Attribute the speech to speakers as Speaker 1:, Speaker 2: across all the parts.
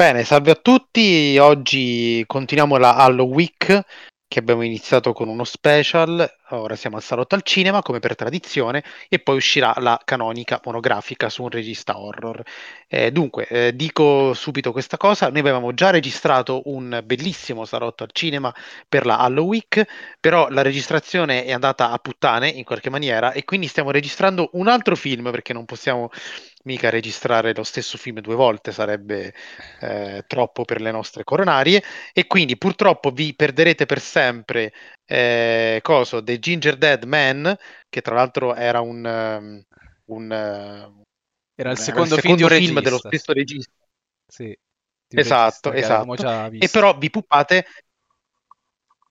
Speaker 1: Bene, salve a tutti. Oggi continuiamo la Halo Week che abbiamo iniziato con uno special, ora siamo al salotto al cinema come per tradizione e poi uscirà la canonica monografica su un regista horror. Eh, dunque, eh, dico subito questa cosa, noi avevamo già registrato un bellissimo salotto al cinema per la Halloween Week, però la registrazione è andata a puttane in qualche maniera e quindi stiamo registrando un altro film perché non possiamo mica registrare lo stesso film due volte, sarebbe eh, troppo per le nostre coronarie e quindi purtroppo vi perderete per sempre eh, coso, The Ginger Dead Man, che tra l'altro era un, um, un
Speaker 2: era il secondo, era il secondo film,
Speaker 1: film dello stesso regista.
Speaker 2: Sì,
Speaker 1: esatto, esatto. E però vi puppate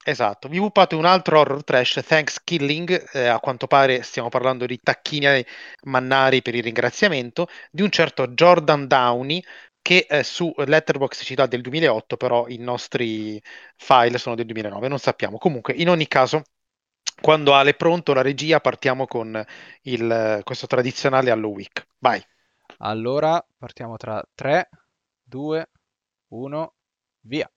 Speaker 1: Esatto, vi puppate un altro horror trash, Thanksgiving, eh, a quanto pare stiamo parlando di tacchini mannari per il ringraziamento, di un certo Jordan Downey che eh, su Letterboxd ci dà del 2008, però i nostri file sono del 2009, non sappiamo. Comunque, in ogni caso, quando Ale è pronto la regia, partiamo con il, questo tradizionale Halloween Week. Vai.
Speaker 2: Allora, partiamo tra 3, 2, 1, via.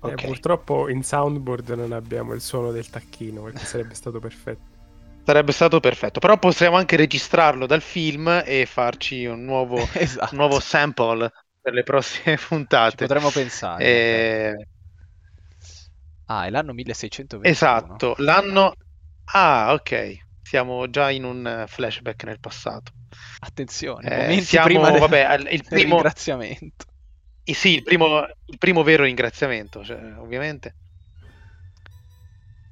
Speaker 3: Okay. Eh, purtroppo in soundboard non abbiamo il suono del tacchino, perché sarebbe stato perfetto.
Speaker 1: Sarebbe stato perfetto, però possiamo anche registrarlo dal film e farci un nuovo, esatto. un nuovo sample per le prossime puntate. Ci
Speaker 2: potremmo pensare. E... Eh, ah, è l'anno 1620.
Speaker 1: Esatto, l'anno... Ah, ok. Siamo già in un flashback nel passato.
Speaker 2: Attenzione, eh, siamo, prima vabbè, il primo... ringraziamento.
Speaker 1: Eh sì, il primo, il primo vero ringraziamento, cioè, ovviamente.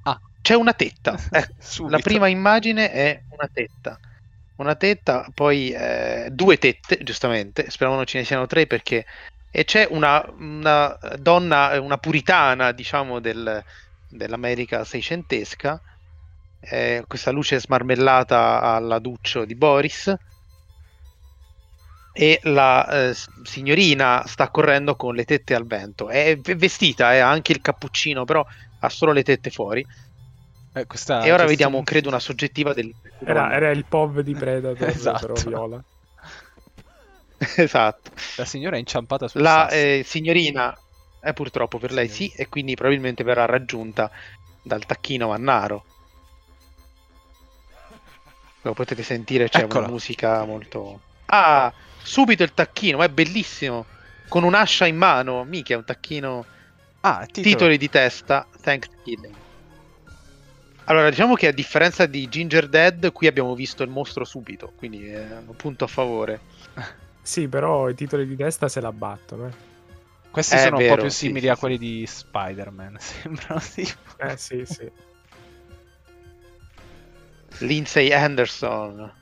Speaker 1: Ah. C'è una tetta. Eh, la prima immagine è una tetta. Una tetta, poi eh, due tette, giustamente. Speriamo non ce ne siano tre perché... E c'è una, una donna, una puritana, diciamo, del, dell'America seicentesca. Eh, questa luce smarmellata alla Duccio di Boris e la eh, signorina sta correndo con le tette al vento. È vestita, eh, ha anche il cappuccino, però ha solo le tette fuori. Eh, questa, e ora vediamo, un... credo, una soggettiva del...
Speaker 3: Era, era il POV di Predator, esatto. però viola.
Speaker 1: esatto.
Speaker 2: La signora è inciampata sul
Speaker 1: La eh, signorina, è purtroppo per lei sì, e quindi probabilmente verrà raggiunta dal tacchino Mannaro. Come potete sentire c'è Eccola. una musica molto... Ah, subito il tacchino, ma è bellissimo. Con un'ascia in mano, mica è un tacchino. Ah, titolo. titoli di testa, Thanksgiving. Allora, diciamo che a differenza di Ginger Dead, qui abbiamo visto il mostro subito, quindi è un punto a favore.
Speaker 3: Sì, però i titoli di testa se la battono. Eh.
Speaker 2: Questi è sono vero, un po' più simili sì, a quelli sì. di Spider-Man, sembrano tipo.
Speaker 3: Eh sì, sì.
Speaker 1: Lindsay Anderson.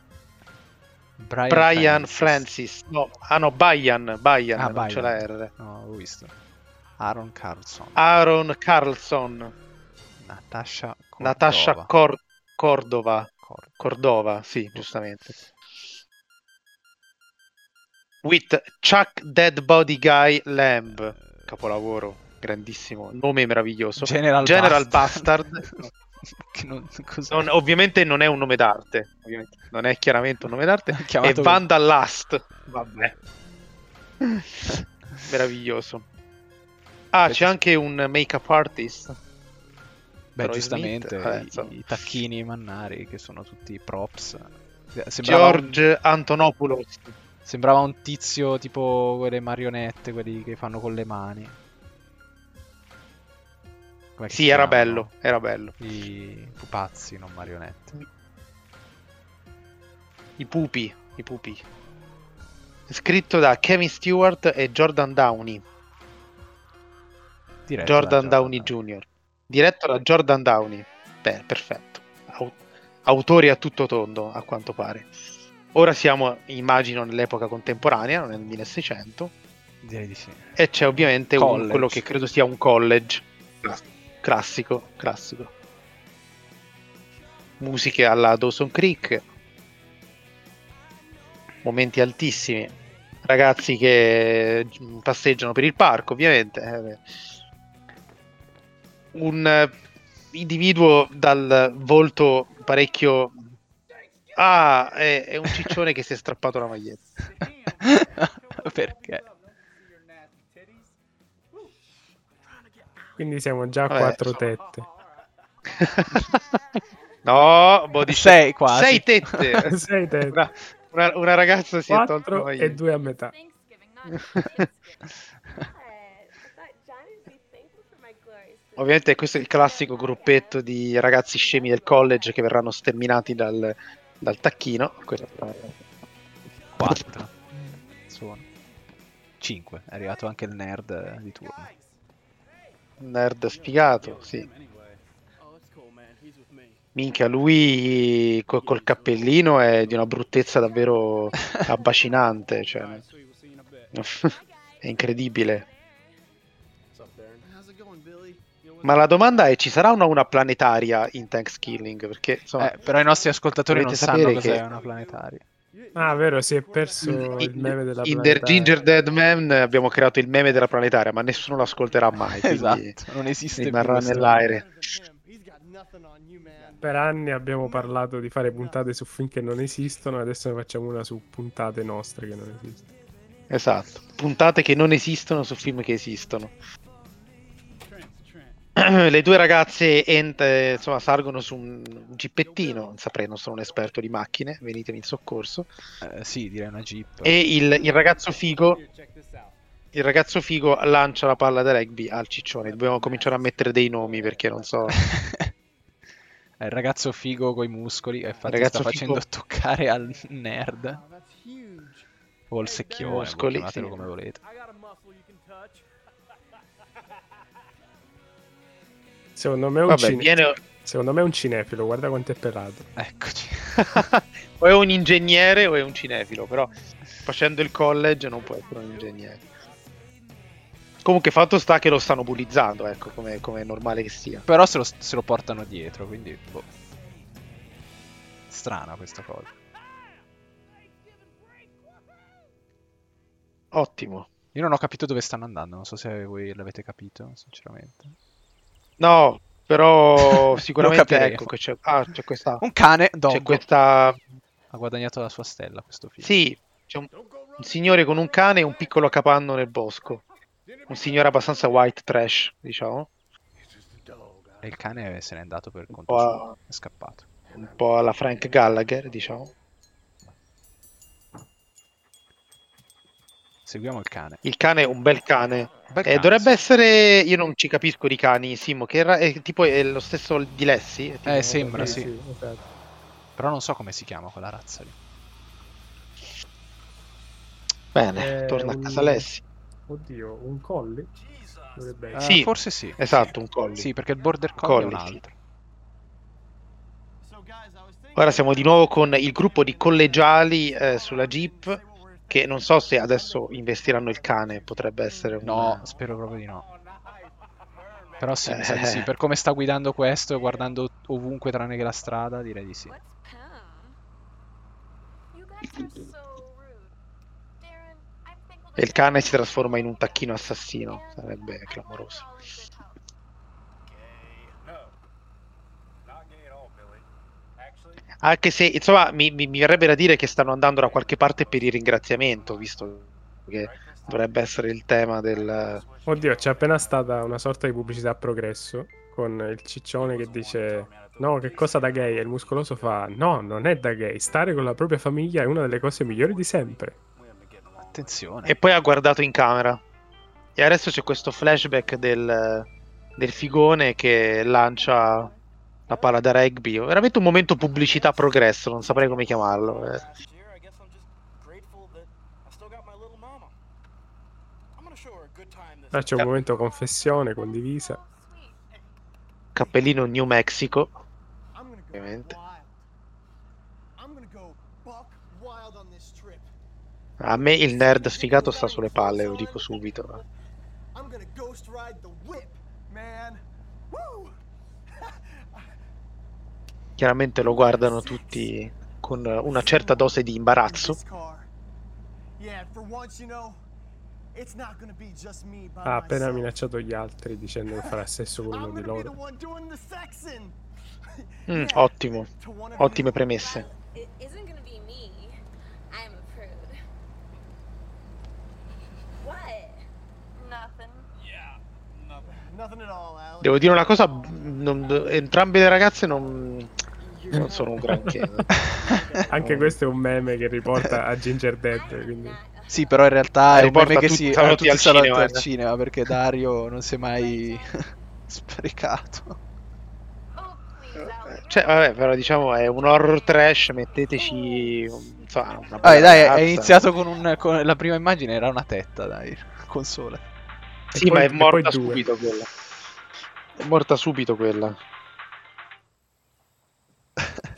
Speaker 1: Brian, Brian Francis. Francis. No, ah no, Brian, Brian, ah, non c'è la R.
Speaker 2: No, ho visto. Aaron Carlson.
Speaker 1: Aaron Carlson.
Speaker 2: Natasha Cordova.
Speaker 1: Natasha Cor- Cordova. Cordova. Cordova, sì, giustamente. With Chuck Dead Body Guy Lamb. Capolavoro, grandissimo. Nome meraviglioso.
Speaker 2: General,
Speaker 1: General Bastard. Bastard. non, non, ovviamente non è un nome d'arte, non è chiaramente un nome d'arte, è Vandal Last. Vabbè. Meraviglioso. Ah, c'è anche un make-up artist.
Speaker 2: Beh, giustamente, i, eh, i, tacchini mannari che sono tutti props.
Speaker 1: Sembrava George un... Antonopoulos.
Speaker 2: Sembrava un tizio tipo quelle marionette, quelli che fanno con le mani.
Speaker 1: Come sì, era bello, era bello.
Speaker 2: I pupazzi, non marionette.
Speaker 1: I pupi, i pupi. Scritto da Kevin Stewart e Jordan Downey. Diretto Jordan, Jordan Downey Jr. Diretto da Jordan Downey. Beh, perfetto. Autori a tutto tondo, a quanto pare. Ora siamo, immagino, nell'epoca contemporanea, nel 1600.
Speaker 2: Direi di sì.
Speaker 1: E c'è ovviamente un, quello che credo sia un college. Classico, classico. Musiche alla Dawson Creek. Momenti altissimi. Ragazzi che passeggiano per il parco, ovviamente. Eh, un eh, individuo dal volto parecchio... Ah, è, è un ciccione che si è strappato la maglietta.
Speaker 2: Perché?
Speaker 3: Quindi siamo già a Vabbè, quattro tette.
Speaker 1: no, body
Speaker 2: sei quasi.
Speaker 1: Sei tette.
Speaker 3: sei tette.
Speaker 1: Una, una, una ragazza si
Speaker 3: Quattro
Speaker 1: è tolto
Speaker 3: e due a metà.
Speaker 1: Ovviamente questo è il classico gruppetto di ragazzi scemi del college che verranno sterminati dal, dal tacchino.
Speaker 2: 4 sono 5. È arrivato anche il nerd di turno.
Speaker 1: Nerd sfigato, sì. Minchia, lui col, col cappellino è di una bruttezza davvero abbacinante. Cioè, è incredibile. Ma la domanda è: ci sarà una, una planetaria in Thanksgiving? Perché insomma,
Speaker 2: eh, però i nostri ascoltatori non sanno cos'è che... una planetaria.
Speaker 3: Ah, vero, si è perso in, il meme della
Speaker 1: in planetaria. In The Ginger Dead Man abbiamo creato il meme della planetaria, ma nessuno lo ascolterà mai.
Speaker 2: esatto, non esiste
Speaker 1: rimarrà nell'aereo.
Speaker 3: Per anni abbiamo parlato di fare puntate su film che non esistono, adesso ne facciamo una su puntate nostre che non esistono.
Speaker 1: Esatto, puntate che non esistono su film che esistono. le due ragazze ent- insomma, salgono su un gippettino, non saprei, non sono un esperto di macchine, venitemi in soccorso.
Speaker 2: Eh, sì, direi una jeep.
Speaker 1: E il, il, ragazzo figo il ragazzo figo lancia la palla da rugby al ciccione. Dobbiamo cominciare a mettere dei nomi perché non so.
Speaker 2: il ragazzo figo con i muscoli e infatti sta facendo figo... toccare al nerd. O al secchione, muscoli, sì. come volete.
Speaker 3: Secondo me, è un Vabbè, cine... viene... Secondo me è un cinefilo, guarda quanto è pelato.
Speaker 2: Eccoci.
Speaker 1: o è un ingegnere o è un cinefilo, però facendo il college non può essere un ingegnere. Comunque fatto sta che lo stanno bullizzando, ecco, come è normale che sia.
Speaker 2: Però se lo, se lo portano dietro, quindi... Boh. Strana questa cosa.
Speaker 1: Ottimo.
Speaker 2: Io non ho capito dove stanno andando, non so se voi l'avete capito, sinceramente.
Speaker 1: No, però sicuramente ecco che c'è, ah, c'è questa...
Speaker 2: Un cane, Dongo.
Speaker 1: C'è questa...
Speaker 2: Ha guadagnato la sua stella questo film.
Speaker 1: Sì, c'è un, un signore con un cane e un piccolo capanno nel bosco. Un signore abbastanza white trash, diciamo.
Speaker 2: E il cane se n'è andato per conto suo, è scappato.
Speaker 1: Un po' alla Frank Gallagher, diciamo.
Speaker 2: Seguiamo il cane.
Speaker 1: Il cane è un bel cane. Bel eh, cane dovrebbe sì. essere. Io non ci capisco di cani, Simo. Che era... è tipo è lo stesso di Lessi?
Speaker 2: Tipo... Eh, sembra, sì. sì. Esatto. Però non so come si chiama quella razza lì.
Speaker 1: Bene, eh, torna a casa Lessi.
Speaker 3: Oddio, un colli?
Speaker 2: Dovrebbe essere. sì, forse sì.
Speaker 1: Esatto, un colli.
Speaker 2: Sì, perché il border collie, collie è un altro.
Speaker 1: Ora siamo di nuovo con il gruppo di collegiali eh, sulla Jeep che non so se adesso investiranno il cane, potrebbe essere un...
Speaker 2: No, spero proprio di no. Però sì, eh. sì, per come sta guidando questo e guardando ovunque tranne che la strada, direi di sì.
Speaker 1: E il cane si trasforma in un tacchino assassino, sarebbe clamoroso. Anche se, insomma, mi, mi, mi, verrebbe da dire che stanno andando da qualche parte per il ringraziamento, visto che dovrebbe essere il tema del...
Speaker 3: Oddio, c'è appena stata una sorta di pubblicità a progresso con il ciccione che dice no, che cosa da gay? E il muscoloso fa no, non è da gay, stare con la propria famiglia è una delle cose migliori di sempre.
Speaker 2: Attenzione.
Speaker 1: E poi ha guardato in camera. E adesso c'è questo flashback del, del figone che lancia la palla da rugby. Veramente un momento pubblicità progresso, non saprei come chiamarlo. Eh.
Speaker 3: Ah, c'è un momento confessione condivisa.
Speaker 1: Cappellino New Mexico. Ovviamente. A me il nerd sfigato sta sulle palle, lo dico subito. Chiaramente lo guardano tutti con una certa dose di imbarazzo.
Speaker 3: Ha appena minacciato gli altri dicendo che farà sesso con uno di loro.
Speaker 1: Mm, ottimo, ottime premesse. Devo dire una cosa, non, entrambe le ragazze non, non sono un granché.
Speaker 3: Anche questo è un meme che riporta a Ginger Dead, quindi...
Speaker 2: Sì, però in realtà è un meme che si tutti, tutti al cinema, al cinema perché Dario non si è mai sprecato.
Speaker 1: Cioè, vabbè, però diciamo è un horror trash, metteteci
Speaker 2: insomma, una Vabbè, dai, è iniziato con, un, con la prima immagine era una tetta, dai, console.
Speaker 1: Sì, poi, ma è morta subito quella. È morta subito quella.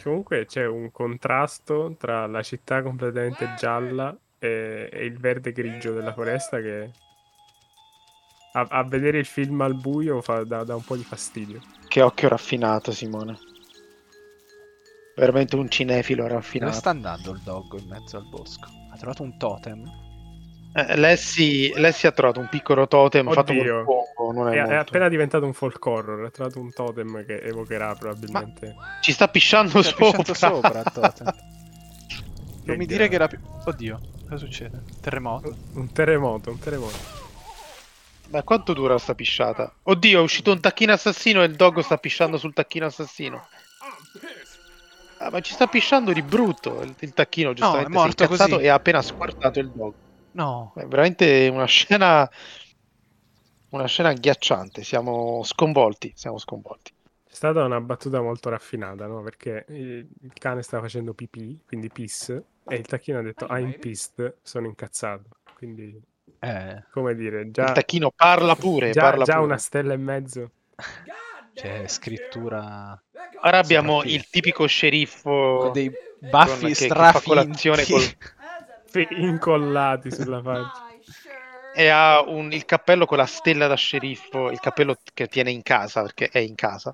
Speaker 3: Comunque c'è un contrasto tra la città completamente gialla e, e il verde grigio della foresta che a, a, vedere il film al buio fa, da, da un po' di fastidio.
Speaker 1: Che occhio raffinato, Simone. Veramente un cinefilo raffinato.
Speaker 2: Dove sta andando il doggo in mezzo al bosco? Ha trovato un totem?
Speaker 1: Eh, Lessi, Lessi, ha trovato un piccolo totem Oddio. fatto con poco, non è,
Speaker 3: è, è, appena diventato un folk horror, ha trovato un totem che evocherà probabilmente...
Speaker 1: Ma ci sta pisciando
Speaker 2: sta
Speaker 1: sopra!
Speaker 2: Pisciando sopra totem. non mi dire che era più... Oddio, cosa succede? Terremoto?
Speaker 3: Un terremoto, un terremoto.
Speaker 1: Ma quanto dura sta pisciata? Oddio, è uscito un tacchino assassino e il doggo sta pisciando sul tacchino assassino. Ah, ma ci sta pisciando di brutto il, il tacchino, giustamente. No, è morto così. e ha appena squartato il dog.
Speaker 2: No.
Speaker 1: È veramente una scena... Una scena agghiacciante. Siamo sconvolti, siamo sconvolti.
Speaker 3: È stata una battuta molto raffinata, no? Perché il cane stava facendo pipì, quindi piss, e il tacchino ha detto I'm pissed, sono incazzato. Quindi, eh. come dire, già...
Speaker 1: Il tacchino parla pure,
Speaker 3: già,
Speaker 1: parla
Speaker 3: già
Speaker 1: pure.
Speaker 3: una stella e mezzo.
Speaker 2: C'è scrittura
Speaker 1: Ora abbiamo il tipico sceriffo
Speaker 2: con dei baffi strafinti
Speaker 3: col... incollati sulla faccia.
Speaker 1: E ha un, il cappello con la stella da sceriffo, il cappello che tiene in casa perché è in casa.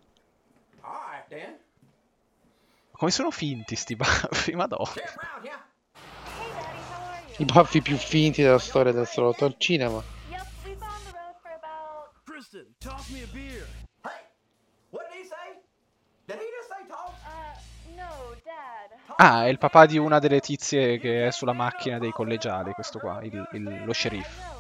Speaker 2: Come sono finti sti baffi, madonna.
Speaker 1: I baffi più finti della storia del salotto al cinema. Kristen, toss me a beer.
Speaker 2: Ah, è il papà di una delle tizie che è sulla macchina dei collegiali, questo qua, il, il, lo sceriffo.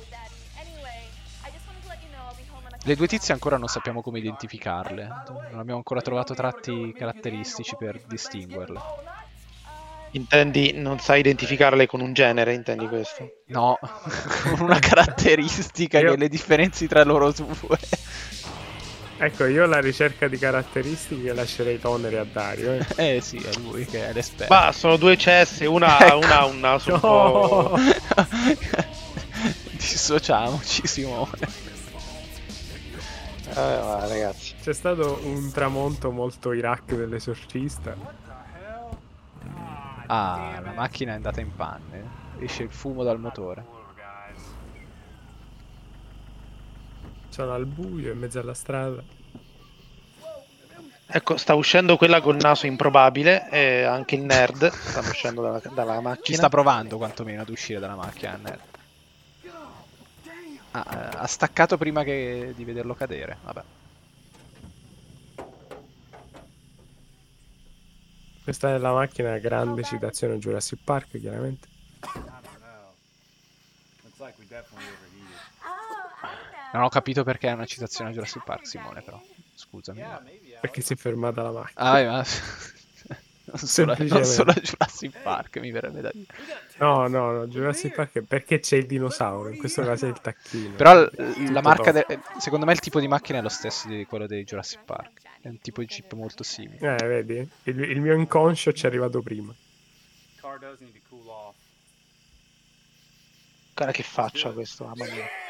Speaker 2: Le due tizie ancora non sappiamo come identificarle, non abbiamo ancora trovato tratti caratteristici per distinguerle.
Speaker 1: Intendi, non sai identificarle con un genere, intendi questo?
Speaker 2: No, con una caratteristica Io... che le differenzi tra loro due.
Speaker 3: Ecco, io la ricerca di caratteristiche lascerei tonere a Dario.
Speaker 2: Eh, eh sì, è lui che è l'esperto.
Speaker 1: Ma sono due CS, una ecco. una un naso no. un po'...
Speaker 2: Dissociamoci, Simone.
Speaker 1: Eh, va, ragazzi.
Speaker 3: C'è stato un tramonto molto Iraq dell'esorcista.
Speaker 2: Ah, la macchina è andata in panne. Esce il fumo dal motore.
Speaker 3: Sono al buio in mezzo alla strada.
Speaker 1: Ecco, sta uscendo quella col naso improbabile e anche il nerd sta uscendo dalla, dalla macchina.
Speaker 2: Ci sta provando quantomeno ad uscire dalla macchina il nerd. Ah, eh, ha staccato prima che, di vederlo cadere, vabbè.
Speaker 3: Questa è la macchina grande citazione Jurassic Park, chiaramente.
Speaker 2: Non ho capito perché è una citazione a Jurassic Park, Simone, però. Scusami.
Speaker 3: Perché si è fermata la macchina.
Speaker 2: Ah, ma... non, solo, non solo a Jurassic Park, mi verrebbe da dire.
Speaker 3: No, no, no, Jurassic Park è perché c'è il dinosauro, in questo caso è il tacchino.
Speaker 2: Però la marca, de... secondo me il tipo di macchina è lo stesso di quello di Jurassic Park. È un tipo di chip molto simile.
Speaker 3: Eh, vedi? Il, il mio inconscio ci è arrivato prima.
Speaker 1: Guarda che faccia questo, mamma mia.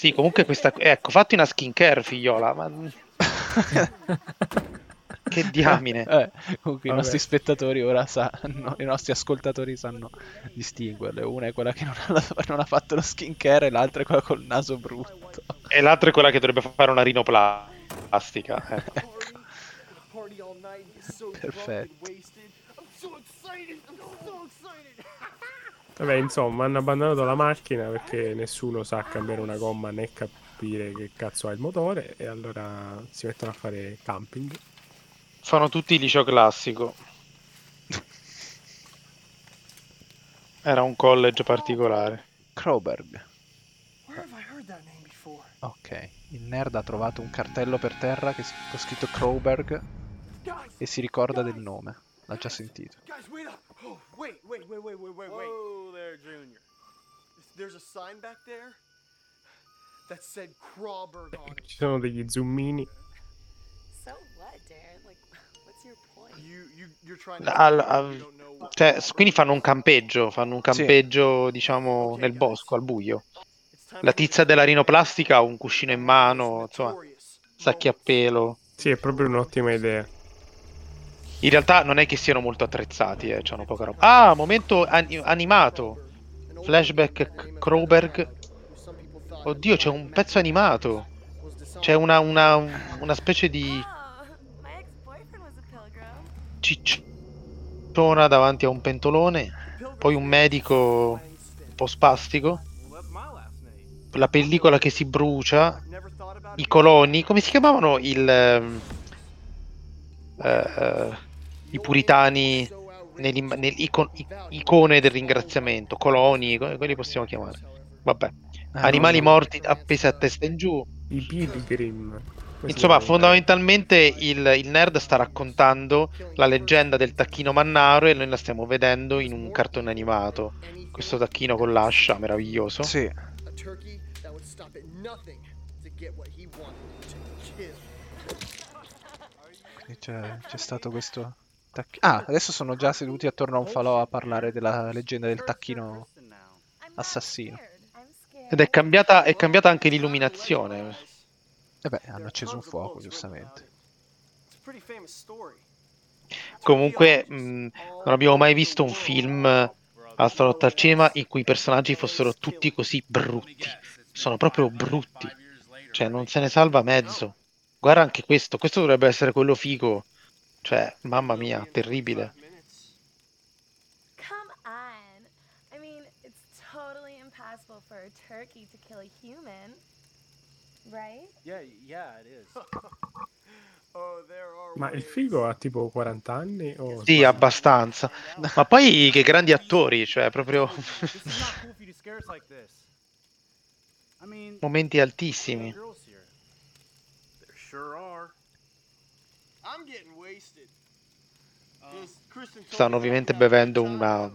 Speaker 1: Sì, comunque questa... Ecco, fatti una skincare, figliola, ma... che diamine.
Speaker 2: Eh, comunque Vabbè. i nostri spettatori ora sanno, i nostri ascoltatori sanno distinguerle. Una è quella che non ha, non ha fatto lo skincare e l'altra è quella col naso brutto.
Speaker 1: E l'altra è quella che dovrebbe fare una rinoplastica. Eh. ecco.
Speaker 2: Perfetto.
Speaker 3: Vabbè, insomma, hanno abbandonato la macchina perché nessuno sa cambiare una gomma né capire che cazzo ha il motore e allora si mettono a fare camping.
Speaker 1: Fanno tutti liceo classico. Era un college particolare.
Speaker 2: Kroberg. Ok, il nerd ha trovato un cartello per terra che ho scritto Crowberg e si ricorda del nome. L'ha già sentito. Oh, wait, wait, wait, wait, wait, wait, wait. There, Junior.
Speaker 3: There's a sign back there that said Crawberg on it. Ci sono degli zoomini. So what, Darren? Like, what's
Speaker 1: your point? You, you, you're trying to... Al, al, cioè, quindi fanno un campeggio, fanno un campeggio, sì. diciamo, nel bosco, al buio. La tizia della rinoplastica ha un cuscino in mano, insomma, sacchi a pelo.
Speaker 3: Sì, è proprio un'ottima idea.
Speaker 1: In realtà non è che siano molto attrezzati, eh, c'hanno poca roba. Ah, momento an- animato. Flashback Kroberg. Oddio, c'è un pezzo animato. C'è una, una, una specie di cicciona davanti a un pentolone. Poi un medico un po' spastico. La pellicola che si brucia. I coloni. Come si chiamavano il... Uh, i puritani nell'icone del ringraziamento, coloni, quelli possiamo chiamare. Vabbè. Ah, Animali no, morti appesi a testa in giù.
Speaker 3: I pilgrim.
Speaker 1: Insomma, fondamentalmente il, il, nerd sta raccontando la leggenda del tacchino mannaro e noi la stiamo vedendo in un cartone animato. Questo tacchino con l'ascia, meraviglioso.
Speaker 2: Sì. C'è, c'è stato questo Tac- ah, adesso sono già seduti attorno a un falò a parlare della leggenda del tacchino assassino.
Speaker 1: Ed è cambiata, è cambiata anche l'illuminazione.
Speaker 2: E beh, hanno acceso un fuoco, giustamente.
Speaker 1: Comunque, mh, non abbiamo mai visto un film alla stanotte al cinema in cui i personaggi fossero tutti così brutti. Sono proprio brutti. Cioè, non se ne salva mezzo. Guarda anche questo. Questo dovrebbe essere quello figo cioè, mamma mia, terribile. Come on. I mean, it's totally impossible for a turkey to kill a human.
Speaker 3: Right? Yeah, yeah, it is. Ma il figo ha tipo 40 anni? O
Speaker 1: sì, abbastanza. Ma poi che grandi attori, cioè proprio... Momenti altissimi. Stanno ovviamente bevendo una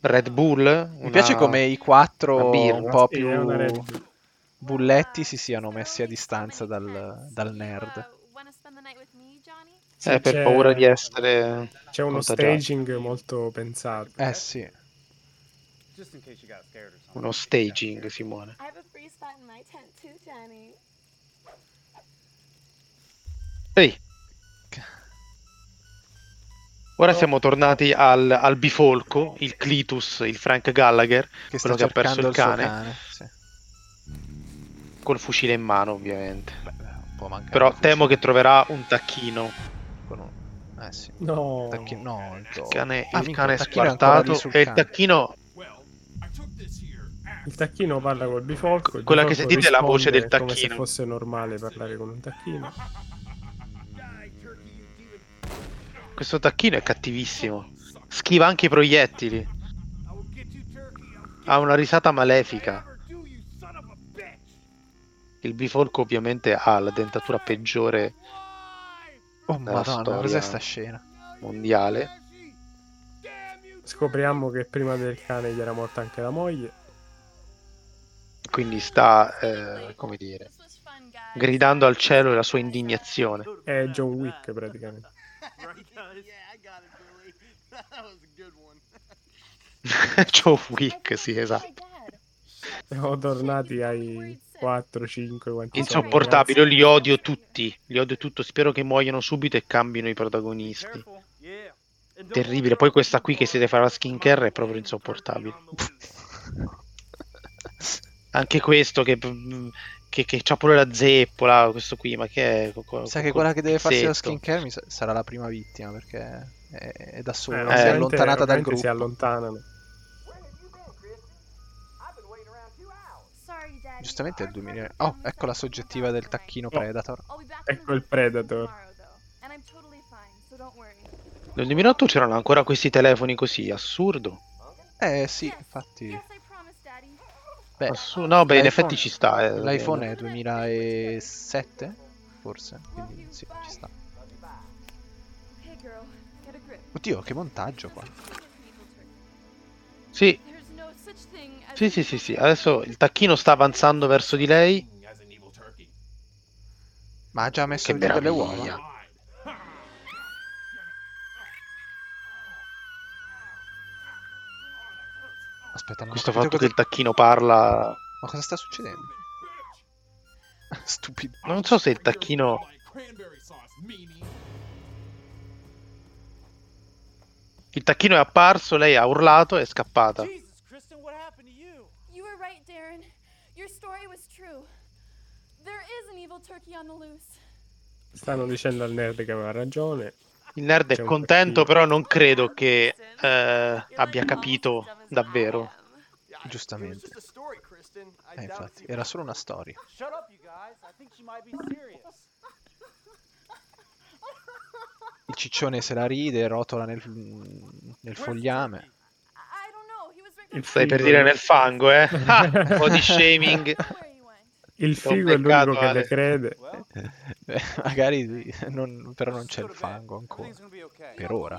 Speaker 1: Red Bull. Una...
Speaker 2: Mi piace come i quattro un po' più bulletti si siano messi a distanza dal, dal nerd.
Speaker 1: Sì, eh, per paura di essere.
Speaker 3: C'è uno contagiato. staging molto pensato.
Speaker 2: Eh sì.
Speaker 1: Uno staging, Simone. Ehi, Ora siamo tornati al, al, bifolco, il Clitus, il Frank Gallagher, che quello che ha perso il, il cane. cane sì. Col fucile in mano, ovviamente. Beh, Però temo che troverà un tacchino.
Speaker 2: Un...
Speaker 3: Eh sì. No,
Speaker 2: tacchino, no
Speaker 1: il, il cane, ah, il cane è squartato e il tacchino...
Speaker 3: Il tacchino parla col bifolco.
Speaker 1: Quella che sentite è la voce del tacchino. Come se
Speaker 3: fosse normale parlare con un tacchino.
Speaker 1: Questo tacchino è cattivissimo. Schiva anche i proiettili. Ha una risata malefica. Il bifolco ovviamente ha la dentatura peggiore
Speaker 2: Oh madonna, cos'è sta scena?
Speaker 1: Mondiale.
Speaker 3: Scopriamo che prima del cane gli era morta anche la moglie.
Speaker 1: Quindi sta, eh, come dire, gridando al cielo la sua indignazione.
Speaker 3: È John Wick praticamente.
Speaker 1: Joe Wick, sì, esatto.
Speaker 3: Siamo tornati ai 4, 5, quanti
Speaker 1: Insopportabili, io li odio tutti, li odio tutto, spero che muoiano subito e cambino i protagonisti. Terribile, poi questa qui che si deve fare la skincare è proprio insopportabile. Anche questo che che, che c'ha pure la zeppola, questo qui, ma che è...
Speaker 2: Sa che quella che deve farsi la skincare sa- sarà la prima vittima, perché è, è da sola, eh, si è allontanata dal gruppo.
Speaker 3: Si allontanano.
Speaker 2: Giustamente è il 2000. Oh, ecco la soggettiva del tacchino oh. Predator.
Speaker 3: Ecco il Predator.
Speaker 1: Nel 2008 c'erano ancora questi telefoni così, assurdo.
Speaker 2: Eh sì, infatti. Beh,
Speaker 1: Assu- no, beh, in effetti ci sta. eh,
Speaker 2: L'iPhone è 2007, forse, quindi sì, ci sta. Oddio, che montaggio qua.
Speaker 1: Sì, sì, sì, sì, sì. Adesso il tacchino sta avanzando verso di lei.
Speaker 2: Ma ha già messo
Speaker 1: Che
Speaker 2: delle uova. Aspetta, non
Speaker 1: Questo fatto che
Speaker 2: cosa...
Speaker 1: il tacchino parla.
Speaker 2: Ma cosa sta succedendo? Stupido.
Speaker 1: Non so se il tacchino. Il tacchino è apparso, lei ha urlato e è scappata.
Speaker 4: Jesus, Kristen, what happened to you?
Speaker 5: You were right, Darren. Your story was true. There is an evil turkey on the loose.
Speaker 3: Stanno dicendo al nerd che aveva ragione.
Speaker 1: Il nerd è contento, però non credo che eh, abbia capito davvero.
Speaker 2: Giustamente. Eh, infatti, era solo una storia. Il ciccione se la ride, rotola nel, nel fogliame.
Speaker 1: Stai per dire nel fango, eh? Ah, un po' di shaming.
Speaker 3: Il figo è l'unico che le crede.
Speaker 4: Well,
Speaker 2: Eh, magari non- però non c'è il fango ancora.
Speaker 4: Be okay.
Speaker 2: Per ora.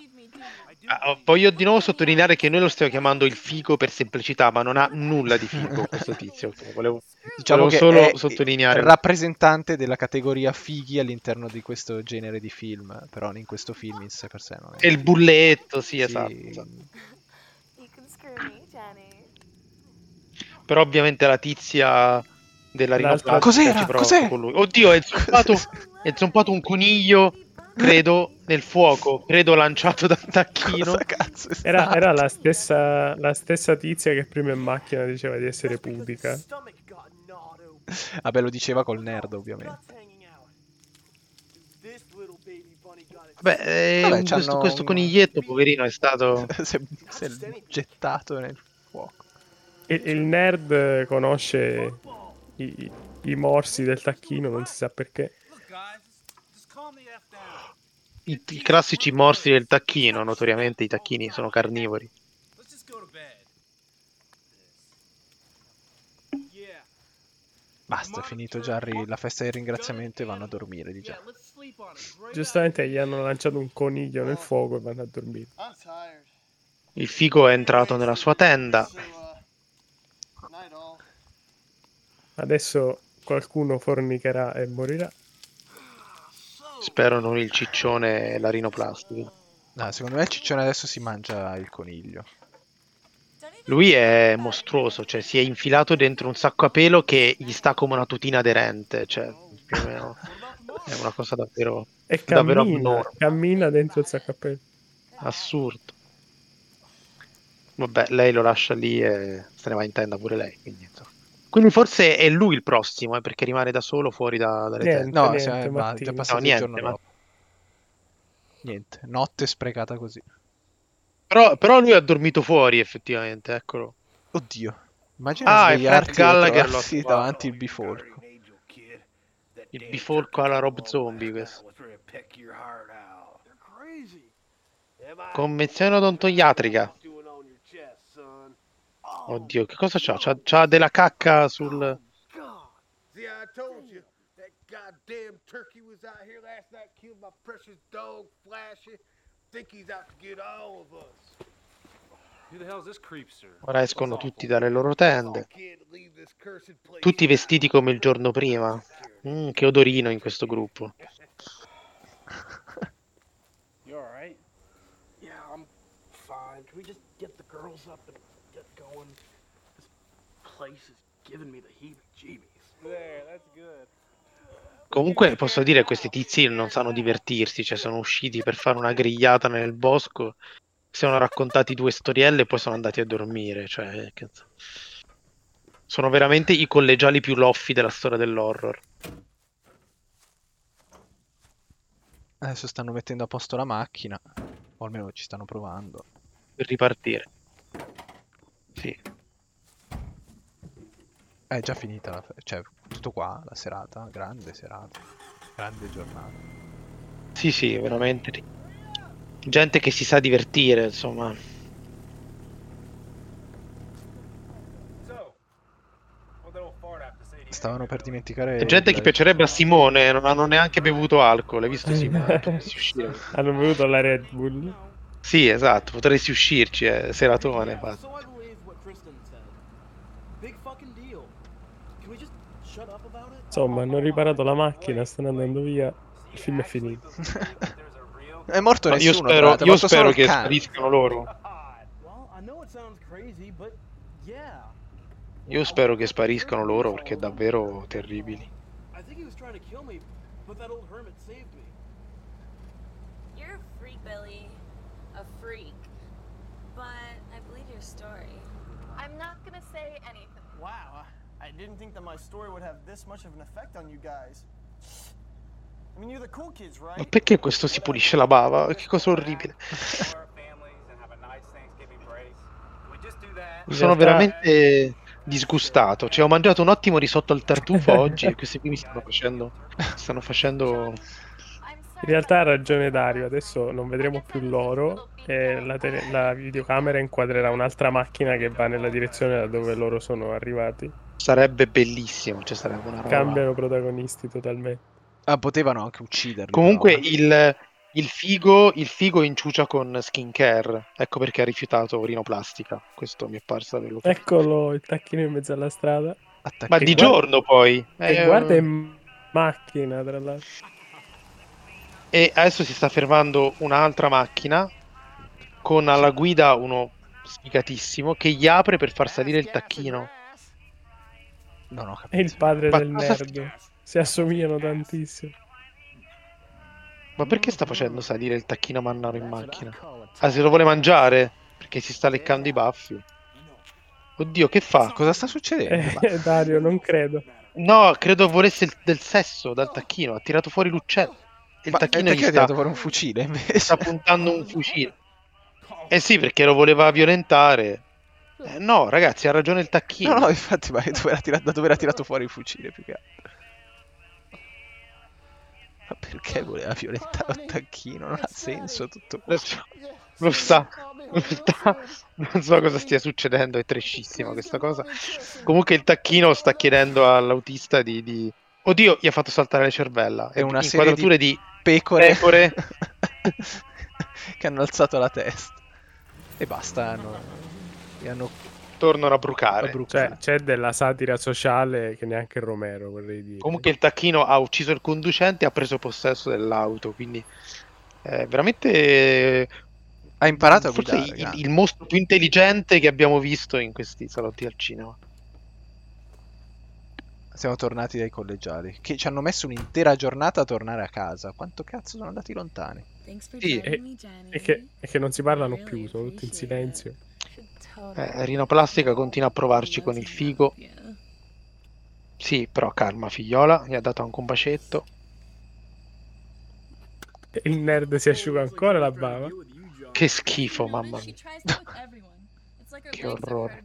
Speaker 1: Ah, voglio di nuovo sottolineare che noi lo stiamo chiamando il figo per semplicità, ma non ha nulla di figo questo tizio. Volevo,
Speaker 2: Diciamo
Speaker 1: volevo
Speaker 2: che
Speaker 1: solo
Speaker 2: è
Speaker 1: sottolineare.
Speaker 2: rappresentante della categoria fighi all'interno di questo genere di film, però in questo film in sé per sé non è.
Speaker 1: E il bulletto, sì,
Speaker 2: Sì,
Speaker 1: esatto.
Speaker 5: Jenny.
Speaker 1: Però ovviamente la tizia della rinoplastica
Speaker 2: Cos'era? Cos'è?
Speaker 1: con lui. Oddio, è zompato, è zompato un coniglio, credo, nel fuoco, credo lanciato dal tacchino.
Speaker 2: Cosa cazzo è
Speaker 3: Era, era la, stessa, la stessa tizia che prima in macchina diceva di essere pudica.
Speaker 4: open.
Speaker 2: Vabbè, lo diceva col nerd, ovviamente.
Speaker 1: Vabbè, eh,
Speaker 2: Vabbè,
Speaker 1: questo, questo
Speaker 2: un-
Speaker 1: coniglietto, poverino, è stato...
Speaker 2: si, è, si è gettato nel fuoco.
Speaker 3: Il, il nerd conosce i, i morsi del tacchino, non si sa perché.
Speaker 1: I, i classici morsi del tacchino, notoriamente i tacchini sono carnivori.
Speaker 2: Basta, è finito ri- la festa del ringraziamento e vanno a dormire di già.
Speaker 3: Giustamente gli hanno lanciato un coniglio nel fuoco e vanno a dormire.
Speaker 1: Il figo è entrato nella sua tenda.
Speaker 4: So, uh, night all.
Speaker 3: Adesso qualcuno fornicherà e morirà.
Speaker 1: Spero non il ciccione e la rinoplastica.
Speaker 2: No, secondo me il ciccione adesso si mangia il coniglio.
Speaker 1: Lui è mostruoso, cioè si è infilato dentro un sacco a pelo che gli sta come una tutina aderente, cioè più o meno è una cosa davvero
Speaker 3: E
Speaker 1: Davvero
Speaker 3: cammina,
Speaker 1: abnorme.
Speaker 3: cammina dentro il sacco a pelo.
Speaker 1: assurdo. Vabbè, lei lo lascia lì e se ne va in tenda pure lei. Quindi, insomma. Quindi forse è lui il prossimo, eh, perché rimane da solo fuori da- dalle
Speaker 3: Niente.
Speaker 1: tende.
Speaker 2: No,
Speaker 3: niente,
Speaker 2: va,
Speaker 3: Martino.
Speaker 2: già passato
Speaker 1: No,
Speaker 2: il
Speaker 1: niente,
Speaker 2: giorno
Speaker 1: ma-.
Speaker 2: Niente, notte sprecata così.
Speaker 1: Però, però lui ha dormito fuori, effettivamente, eccolo.
Speaker 2: Oddio. Immagina
Speaker 1: Ah, è
Speaker 2: svegliarti
Speaker 1: Gallagher,
Speaker 2: e trovarsi
Speaker 1: trovato.
Speaker 2: davanti il bifolco.
Speaker 1: Il bifolco alla Rob Zombie, questo. Convenzione odontoiatrica.
Speaker 4: Doing on your chest, son.
Speaker 1: Oddio, che cosa c'ha? C'ha, c'ha della cacca sul...
Speaker 4: God. See, I told you that goddamn turkey was out here last night, killed my precious dog, Flashy. Think he's out to get all of us.
Speaker 6: Who the hell's this creepster?
Speaker 1: Ora escono tutti dalle loro tende. Tutti vestiti come il giorno prima. Mm, che odorino in questo gruppo.
Speaker 4: You alright? Yeah, I'm fine. Can we just get the girls up and get going? This place is giving me the heebie-jeebies. There, that's good.
Speaker 1: Comunque posso dire che questi tizi non sanno divertirsi, cioè sono usciti per fare una grigliata nel bosco, si sono raccontati due storielle e poi sono andati a dormire, cioè che- sono veramente i collegiali più loffi della storia dell'horror.
Speaker 2: Adesso stanno mettendo a posto la macchina. O almeno ci stanno provando.
Speaker 1: per ripartire. Sì.
Speaker 2: È già finita la cioè tutto qua, la serata, grande serata, grande giornata.
Speaker 1: Sì, sì, veramente. Gente che si sa divertire, insomma.
Speaker 4: So,
Speaker 2: Stavano per dimenticare.
Speaker 1: È gente che piacerebbe a Simone, non hanno neanche bevuto alcol. Hai visto Simone?
Speaker 3: Hanno bevuto la Red Bull.
Speaker 1: Sì, esatto, potresti uscirci, eh, seratone. fa.
Speaker 4: So I believe what Tristan said. Big fucking deal. Can we just shut up about it?
Speaker 3: Insomma, hanno riparato la macchina, stanno andando via. Il film è finito.
Speaker 2: È morto
Speaker 1: Ma io
Speaker 2: nessuno.
Speaker 1: spero,
Speaker 2: tra l'altro, è
Speaker 1: io spero che spariscano loro. Io spero che spariscano loro perché davvero terribili.
Speaker 4: I think he was trying to kill me, but that old hermit saved me.
Speaker 7: You're a freak, Billy. A freak. But I believe your story.
Speaker 5: I'm not gonna say anything.
Speaker 8: Wow, I didn't think that my story would have this much of an effect on you guys. I mean, you're the cool kids,
Speaker 1: Ma
Speaker 8: right?
Speaker 1: perché questo si pulisce la bava? Che cosa orribile. Sono veramente disgustato. Cioè, ho mangiato un ottimo risotto al tartufo oggi e questi qui mi stanno facendo. Stanno facendo.
Speaker 3: In realtà ha ragione Dario, adesso non vedremo più loro e la, tele- la videocamera inquadrerà un'altra macchina che va nella direzione da dove loro sono arrivati.
Speaker 1: Sarebbe bellissimo. Cioè, sarebbe una roba.
Speaker 3: Cambiano protagonisti totalmente.
Speaker 2: Ah, potevano anche ucciderli.
Speaker 1: Comunque
Speaker 2: però.
Speaker 1: il, il figo il figo inciucia con skincare. Ecco perché ha rifiutato rinoplastica. Questo mi è parso averlo capito.
Speaker 3: Eccolo il tacchino in mezzo alla strada.
Speaker 2: Attacchi-
Speaker 1: Ma di
Speaker 3: guarda-
Speaker 1: giorno poi.
Speaker 3: E
Speaker 1: Eh,
Speaker 3: guarda in macchina, tra l'altro.
Speaker 1: E adesso si sta fermando un'altra macchina con alla guida uno sfigatissimo che gli apre per far salire il tacchino.
Speaker 2: Non ho
Speaker 3: È
Speaker 2: capito.
Speaker 3: il padre
Speaker 1: Ma
Speaker 3: del nerd. Si assomigliano tantissimo.
Speaker 1: Ma perché sta facendo salire il tacchino Mannaro in macchina? Ah, se lo vuole mangiare? Perché si sta leccando i baffi. Oddio, che fa?
Speaker 2: Cosa sta succedendo?
Speaker 3: Eh, Dario, non credo.
Speaker 1: No, credo volesse il- del sesso dal tacchino. Ha tirato fuori l'uccello. Il
Speaker 2: Ma
Speaker 1: tacchino gli
Speaker 2: ha
Speaker 1: sta,
Speaker 2: tirato fuori un fucile invece?
Speaker 1: sta puntando un fucile. Eh sì, perché lo voleva violentare. Eh, no, ragazzi, ha ragione il tacchino.
Speaker 2: No, no, infatti, ma dove era tirato- da dove era tirato fuori il fucile più che altro? Ma perché voleva violentare un tacchino? Non ha senso tutto questo.
Speaker 1: Lo sta, lo sta. Non so cosa stia succedendo, è trescissima questa cosa. Comunque il tacchino sta chiedendo all'autista di... di- Oddio, gli ha fatto saltare le cervella.
Speaker 2: È una serie di-
Speaker 1: di...
Speaker 2: Pecore,
Speaker 1: Pecore.
Speaker 2: che hanno alzato la testa. E basta, hanno... li hanno
Speaker 1: tornano a brucare.
Speaker 2: bruciato.
Speaker 3: Cioè, c'è della satira sociale che neanche Romero, vorrei dire.
Speaker 1: Comunque il tacchino ha ucciso il conducente e ha preso possesso dell'auto, quindi è veramente
Speaker 2: Ha imparato a
Speaker 1: forse
Speaker 2: guidare.
Speaker 1: il, il mostro più intelligente che abbiamo visto in questi salotti al cinema.
Speaker 2: Siamo tornati dai collegiali. Che ci hanno messo un'intera giornata a tornare a casa. Quanto cazzo sono andati lontani?
Speaker 1: Sì,
Speaker 7: Jenny.
Speaker 3: E che, e che non si parlano più, sono tutti in silenzio.
Speaker 1: Eh, Rinoplastica continua a provarci con il figo. Sì, però calma figliola, gli ha dato anche un bacetto.
Speaker 3: E Il nerd si asciuga ancora la bava.
Speaker 1: Che schifo, mamma mia. Che orrore.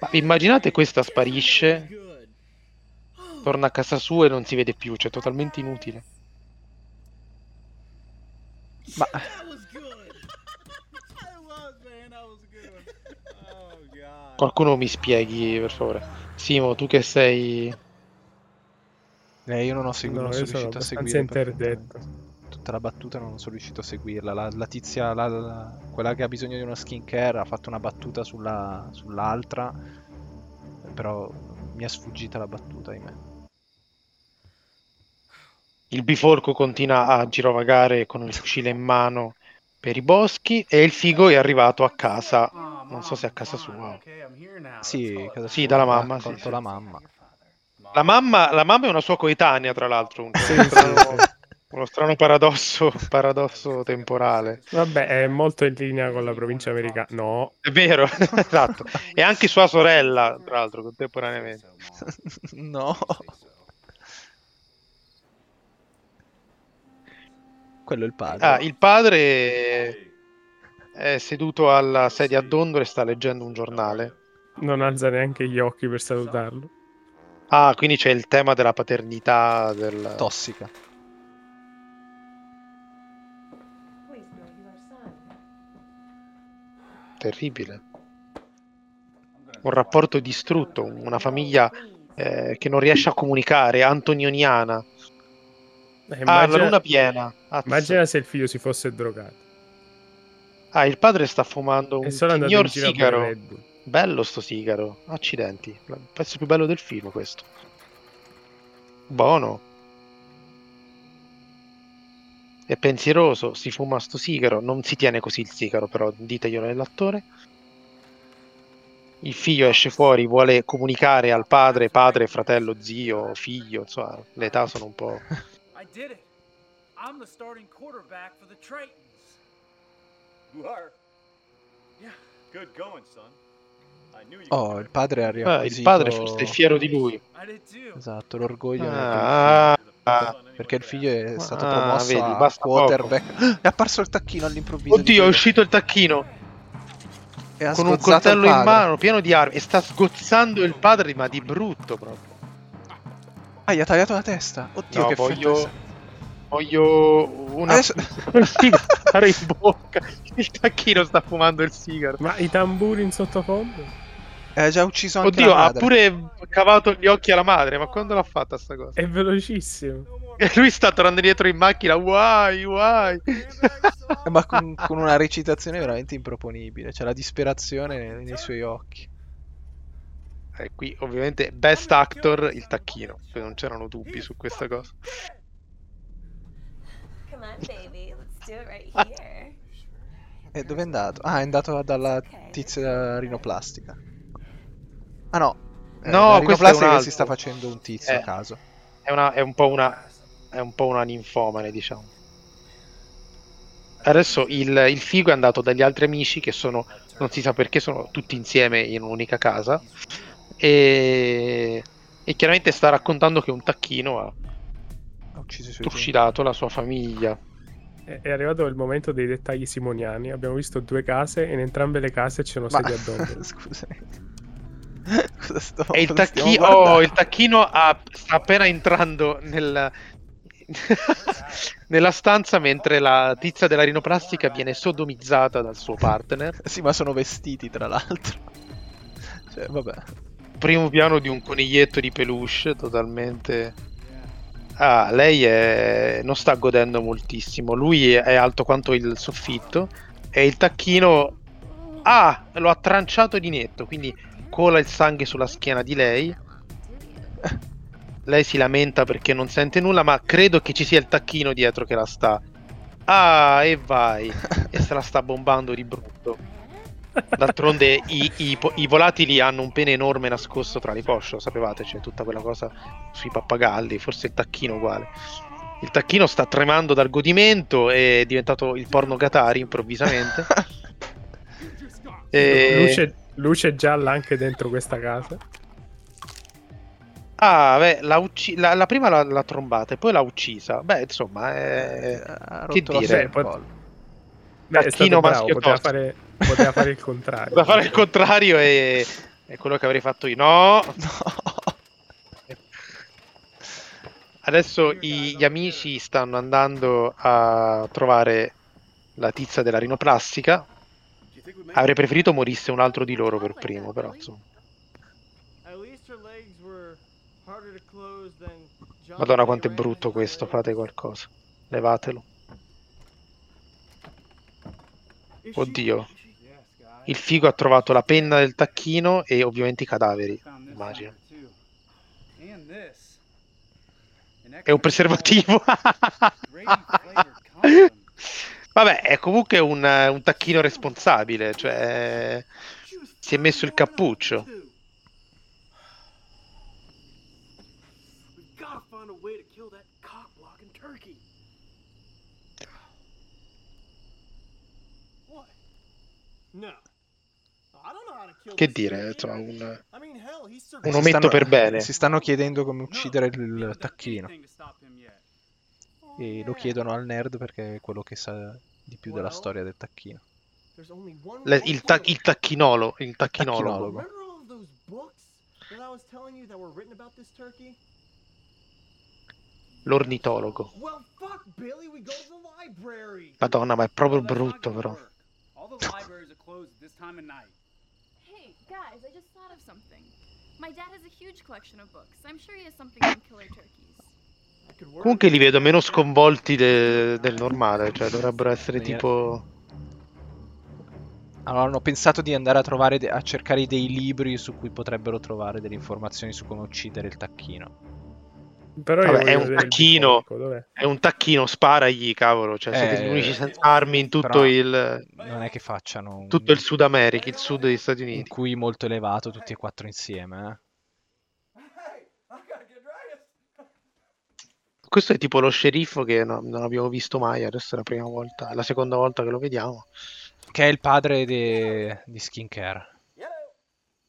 Speaker 1: Ma immaginate questa sparisce, torna a casa sua e non si vede più, cioè totalmente inutile.
Speaker 2: Ma
Speaker 1: Qualcuno mi spieghi, per favore. Simo, tu che sei...
Speaker 2: eh, io non ho seguito,
Speaker 3: No,
Speaker 2: non
Speaker 3: io
Speaker 2: sono
Speaker 3: sono
Speaker 2: riuscito a seguire
Speaker 3: interdetto.
Speaker 2: Tutta la battuta non sono riuscito a seguirla. La, la tizia, la- la- quella che ha bisogno di uno skincare, ha fatto una battuta sulla, sull'altra. Però mi è sfuggita la battuta, ahimè.
Speaker 1: Il biforco continua a girovagare con il fucile in mano per i boschi e il figo è arrivato a casa. Non so se a casa sua.
Speaker 2: Sì, casa
Speaker 1: Sì,
Speaker 2: sua,
Speaker 1: dalla mamma, sì, sì.
Speaker 2: la mamma.
Speaker 1: La mamma, la mamma è una sua coetanea, tra l'altro. Un,
Speaker 3: Sì,
Speaker 1: strano,
Speaker 3: sì.
Speaker 1: uno strano paradosso, paradosso temporale.
Speaker 3: Vabbè, è molto in linea con la provincia americana. No,
Speaker 1: È vero, esatto. E anche sua sorella, tra l'altro, contemporaneamente.
Speaker 2: no. Quello è il padre.
Speaker 1: Ah, il padre è seduto alla sedia a dondolo e sta leggendo un giornale.
Speaker 3: non alza neanche gli occhi per salutarlo.
Speaker 1: Ah, quindi c'è il tema della paternità del...
Speaker 2: Tossica.
Speaker 1: Terribile. un rapporto distrutto, una famiglia eh, che non riesce a comunicare, antonioniana.
Speaker 3: Eh,
Speaker 1: Ah, la
Speaker 3: immagina,
Speaker 1: luna piena. Azz.
Speaker 3: immagina se il figlio si fosse drogato.
Speaker 1: Ah, il padre sta fumando un signor sigaro. Bello sto sigaro. Accidenti. Il pezzo più bello del film questo. Buono. È pensieroso, si fuma sto sigaro. Non si tiene così il sigaro, però diteglielo nell'attore. Il figlio esce fuori, vuole comunicare al padre, padre, fratello, zio, figlio, insomma, le età sono un po'...
Speaker 6: I did it. I'm the starting quarterback for the Tritons.
Speaker 9: You are? Yeah, good going, son.
Speaker 2: Oh, il padre ha
Speaker 1: Eh, il
Speaker 2: riacquisito...
Speaker 1: padre forse è fiero di lui.
Speaker 2: Esatto, l'orgoglio il
Speaker 1: Ah, ah.
Speaker 2: figlio, perché il figlio è stato
Speaker 1: Ah,
Speaker 2: promosso
Speaker 1: vedi,
Speaker 2: a quarterback. È apparso il tacchino all'improvviso. di
Speaker 1: Oddio, è uscito il tacchino
Speaker 2: E ha
Speaker 1: con un
Speaker 2: il
Speaker 1: coltello in mano pieno di armi e sta sgozzando il padre, ma di brutto proprio.
Speaker 2: Ah, gli ha tagliato la testa. Oddio,
Speaker 1: No,
Speaker 2: che
Speaker 1: voglio- Voglio una
Speaker 2: Adesso-
Speaker 1: in bocca. Il tacchino sta fumando il sigaro.
Speaker 3: Ma i tamburi in sottofondo?
Speaker 2: è- Ha già ucciso anche
Speaker 1: Oddio,
Speaker 2: la
Speaker 1: ha pure cavato gli occhi alla madre. Ma quando l'ha fatta sta cosa?
Speaker 3: È velocissimo.
Speaker 1: E lui sta tornando dietro in macchina. Why, why?
Speaker 2: Eh, Ma con, con una recitazione veramente improponibile. C'è la disperazione nei, nei suoi occhi.
Speaker 1: E Eh, qui ovviamente best actor il tacchino. Non c'erano dubbi su questa cosa.
Speaker 7: Come on, baby. Let's do it right here.
Speaker 2: E dove è andato? Ah, è andato dalla tizia rinoplastica. Ah no. Eh,
Speaker 1: No, è un
Speaker 2: rinoplastica che si sta facendo un tizio
Speaker 1: Eh.
Speaker 2: a caso.
Speaker 1: È, una, è un po' una. È un po' una ninfomane, diciamo. Adesso il, il figo è andato dagli altri amici che sono. Non si sa perché, sono tutti insieme in un'unica casa. E. E chiaramente sta raccontando che un tacchino ha
Speaker 2: Ha ucciso
Speaker 1: trucidato la sua famiglia.
Speaker 3: È arrivato il momento dei dettagli simoniani. Abbiamo visto due case e in entrambe le case c'erano
Speaker 2: Ma
Speaker 3: sedie a.
Speaker 2: Cosa sto-
Speaker 1: E il, tacchi- oh, il tacchino ha- sta appena entrando nel- nella stanza mentre la tizia della rinoplastica viene sodomizzata dal suo partner.
Speaker 2: Sì, ma sono vestiti tra l'altro. Cioè, vabbè.
Speaker 1: Primo piano di un coniglietto di peluche totalmente. Ah, lei è... non sta godendo moltissimo. Lui è alto quanto il soffitto e il tacchino. Ah, lo ha tranciato di netto, quindi cola il sangue sulla schiena di lei. Lei si lamenta perché non sente nulla, ma credo che ci sia il tacchino dietro che la sta. Ah, e vai. e se la sta bombando di brutto. D'altronde i, i i volatili hanno un pene enorme nascosto tra le posce, lo sapevate, c'è tutta quella cosa sui pappagalli, forse il tacchino uguale. Il tacchino sta tremando dal godimento, è diventato il porno Gatari improvvisamente. E-
Speaker 3: Luce, luce gialla anche dentro questa casa.
Speaker 1: Ah, beh, l'ha ucci- la, la prima l'ha, l'ha trombata e poi l'ha uccisa. Beh, insomma,
Speaker 2: Eh,
Speaker 1: è...
Speaker 2: ha
Speaker 1: che
Speaker 2: rotto la
Speaker 1: dire?
Speaker 3: Pot- bravo,
Speaker 1: maschio
Speaker 3: poteva fare, poteva fare il contrario.
Speaker 1: da fare il contrario è... è quello che avrei fatto io. No,
Speaker 2: No.
Speaker 1: Adesso i- gli amici stanno andando a trovare la tizia della rinoplastica. Avrei preferito morisse un altro di loro per primo, però insomma. Madonna quanto è brutto questo, fate qualcosa. Levatelo.
Speaker 8: Is she-
Speaker 1: Oddio. Il figo ha trovato la penna del tacchino e ovviamente i cadaveri, immagino. È un preservativo. Vabbè, è comunque un, un tacchino responsabile, cioè si è messo il cappuccio.
Speaker 8: too. We've gotta find a way to kill that cock-blocking turkey. What? No. I don't know how to kill
Speaker 1: Che dire,
Speaker 8: turkey.
Speaker 1: insomma, un,
Speaker 8: he's
Speaker 1: un
Speaker 8: survived.
Speaker 1: ometto
Speaker 2: stanno-
Speaker 1: per bene.
Speaker 2: Si stanno chiedendo come uccidere il tacchino. E lo chiedono al nerd perché è quello che sa di più della storia del tacchino.
Speaker 1: Le- il, ta- il tacchinolo, il
Speaker 8: turkey?
Speaker 1: L'ornitologo. Madonna, ma è proprio brutto però. Comunque li vedo meno sconvolti de- del normale, cioè dovrebbero essere tipo...
Speaker 2: Allora, hanno pensato di andare a trovare de- a cercare dei libri su cui potrebbero trovare delle informazioni su come uccidere il tacchino.
Speaker 3: Però
Speaker 1: Vabbè, è un tacchino, è un tacchino, sparagli, cavolo, cioè siete
Speaker 2: Eh,
Speaker 1: gli unici senza armi in tutto il...
Speaker 2: Non è che facciano un...
Speaker 1: tutto il Sud America, il sud degli Stati
Speaker 2: un
Speaker 1: Uniti.
Speaker 2: QI molto elevato tutti e quattro insieme, eh.
Speaker 1: Questo è tipo lo sceriffo che no- non abbiamo visto mai, adesso è la prima volta, è la seconda volta che lo vediamo.
Speaker 2: Che è il padre de- di skincare.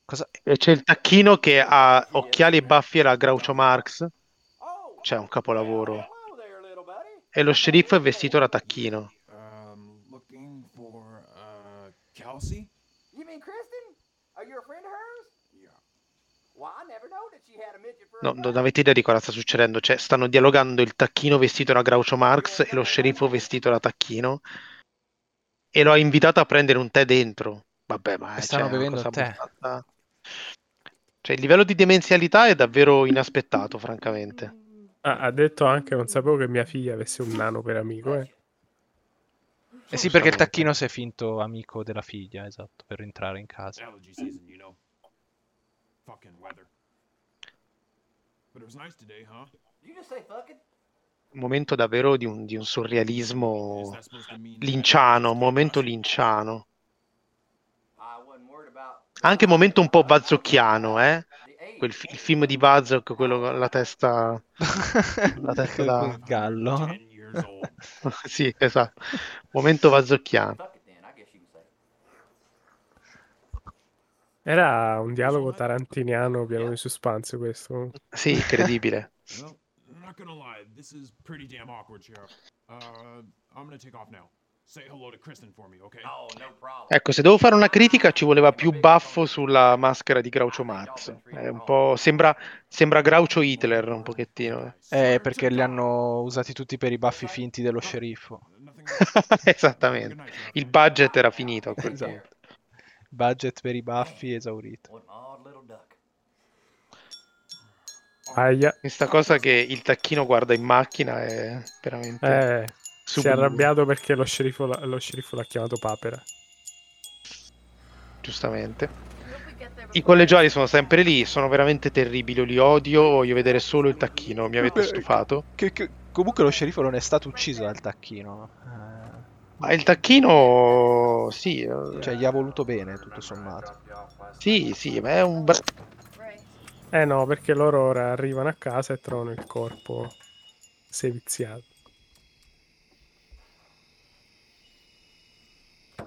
Speaker 2: Cosa...
Speaker 1: E c'è il tacchino che ha occhiali e baffi e la Groucho Marx, c'è un capolavoro. E lo sceriffo è vestito da tacchino.
Speaker 10: Um, uh, Kelsey.
Speaker 11: You mean Kristen? Are you a friend of hers? Yeah. Well, I never know that she had a midget for
Speaker 1: No, non avete idea di cosa sta succedendo. Cioè, stanno dialogando il tacchino vestito da Groucho Marx e lo sceriffo vestito da tacchino. E lo ha invitato a prendere un tè dentro. Vabbè, ma è
Speaker 2: stanno
Speaker 1: cioè,
Speaker 2: bevendo
Speaker 1: cosa
Speaker 2: tè.
Speaker 1: abbastanza- Cioè, il livello di demenzialità è davvero inaspettato, francamente.
Speaker 3: Ah, ha detto anche, non sapevo che mia figlia avesse un nano per amico, eh.
Speaker 2: Eh sì, perché il tacchino si è finto amico della figlia, esatto, per entrare in casa.
Speaker 1: Un momento davvero di un, di un surrealismo linciano, un momento linciano. Anche un momento un po' bazzocchiano, eh? Quel fi- il film di Bazzok, quello con la testa... la testa da...
Speaker 2: Gallo.
Speaker 1: sì, esatto. Momento bazzocchiano.
Speaker 3: Era un dialogo tarantiniano pieno di suspense questo.
Speaker 1: Sì, incredibile.
Speaker 10: Well, I'm not gonna lie, this is pretty damn awkward, Sheriff. Uh, I'm gonna take off now.
Speaker 11: Oh.
Speaker 1: Ecco, se devo fare una critica ci voleva più baffo sulla maschera di Groucho Marx. È un po'... sembra, sembra Groucho Hitler un pochettino. eh.
Speaker 2: Eh, perché li hanno usati tutti per i baffi finti dello sceriffo.
Speaker 1: Esattamente. Il budget era finito a quel
Speaker 2: Esatto.
Speaker 1: punto.
Speaker 2: Budget per i baffi esaurito.
Speaker 3: Aia.
Speaker 1: Questa cosa che il tacchino guarda in macchina è veramente...
Speaker 3: Eh, si è arrabbiato perché lo sceriffo, l'ha- lo sceriffo l'ha chiamato papera.
Speaker 1: giustamente. I collegiali sono sempre lì, sono veramente terribili, li odio, voglio vedere solo il tacchino, mi avete stufato.
Speaker 2: Che- che- comunque lo sceriffo non è stato ucciso dal tacchino.
Speaker 1: Ma il tacchino, sì, eh,
Speaker 2: Cioè, gli ha voluto bene, tutto sommato.
Speaker 1: sì, sì, ma è un... bra-
Speaker 3: Eh no, perché loro ora arrivano a casa e trovano il corpo seviziato.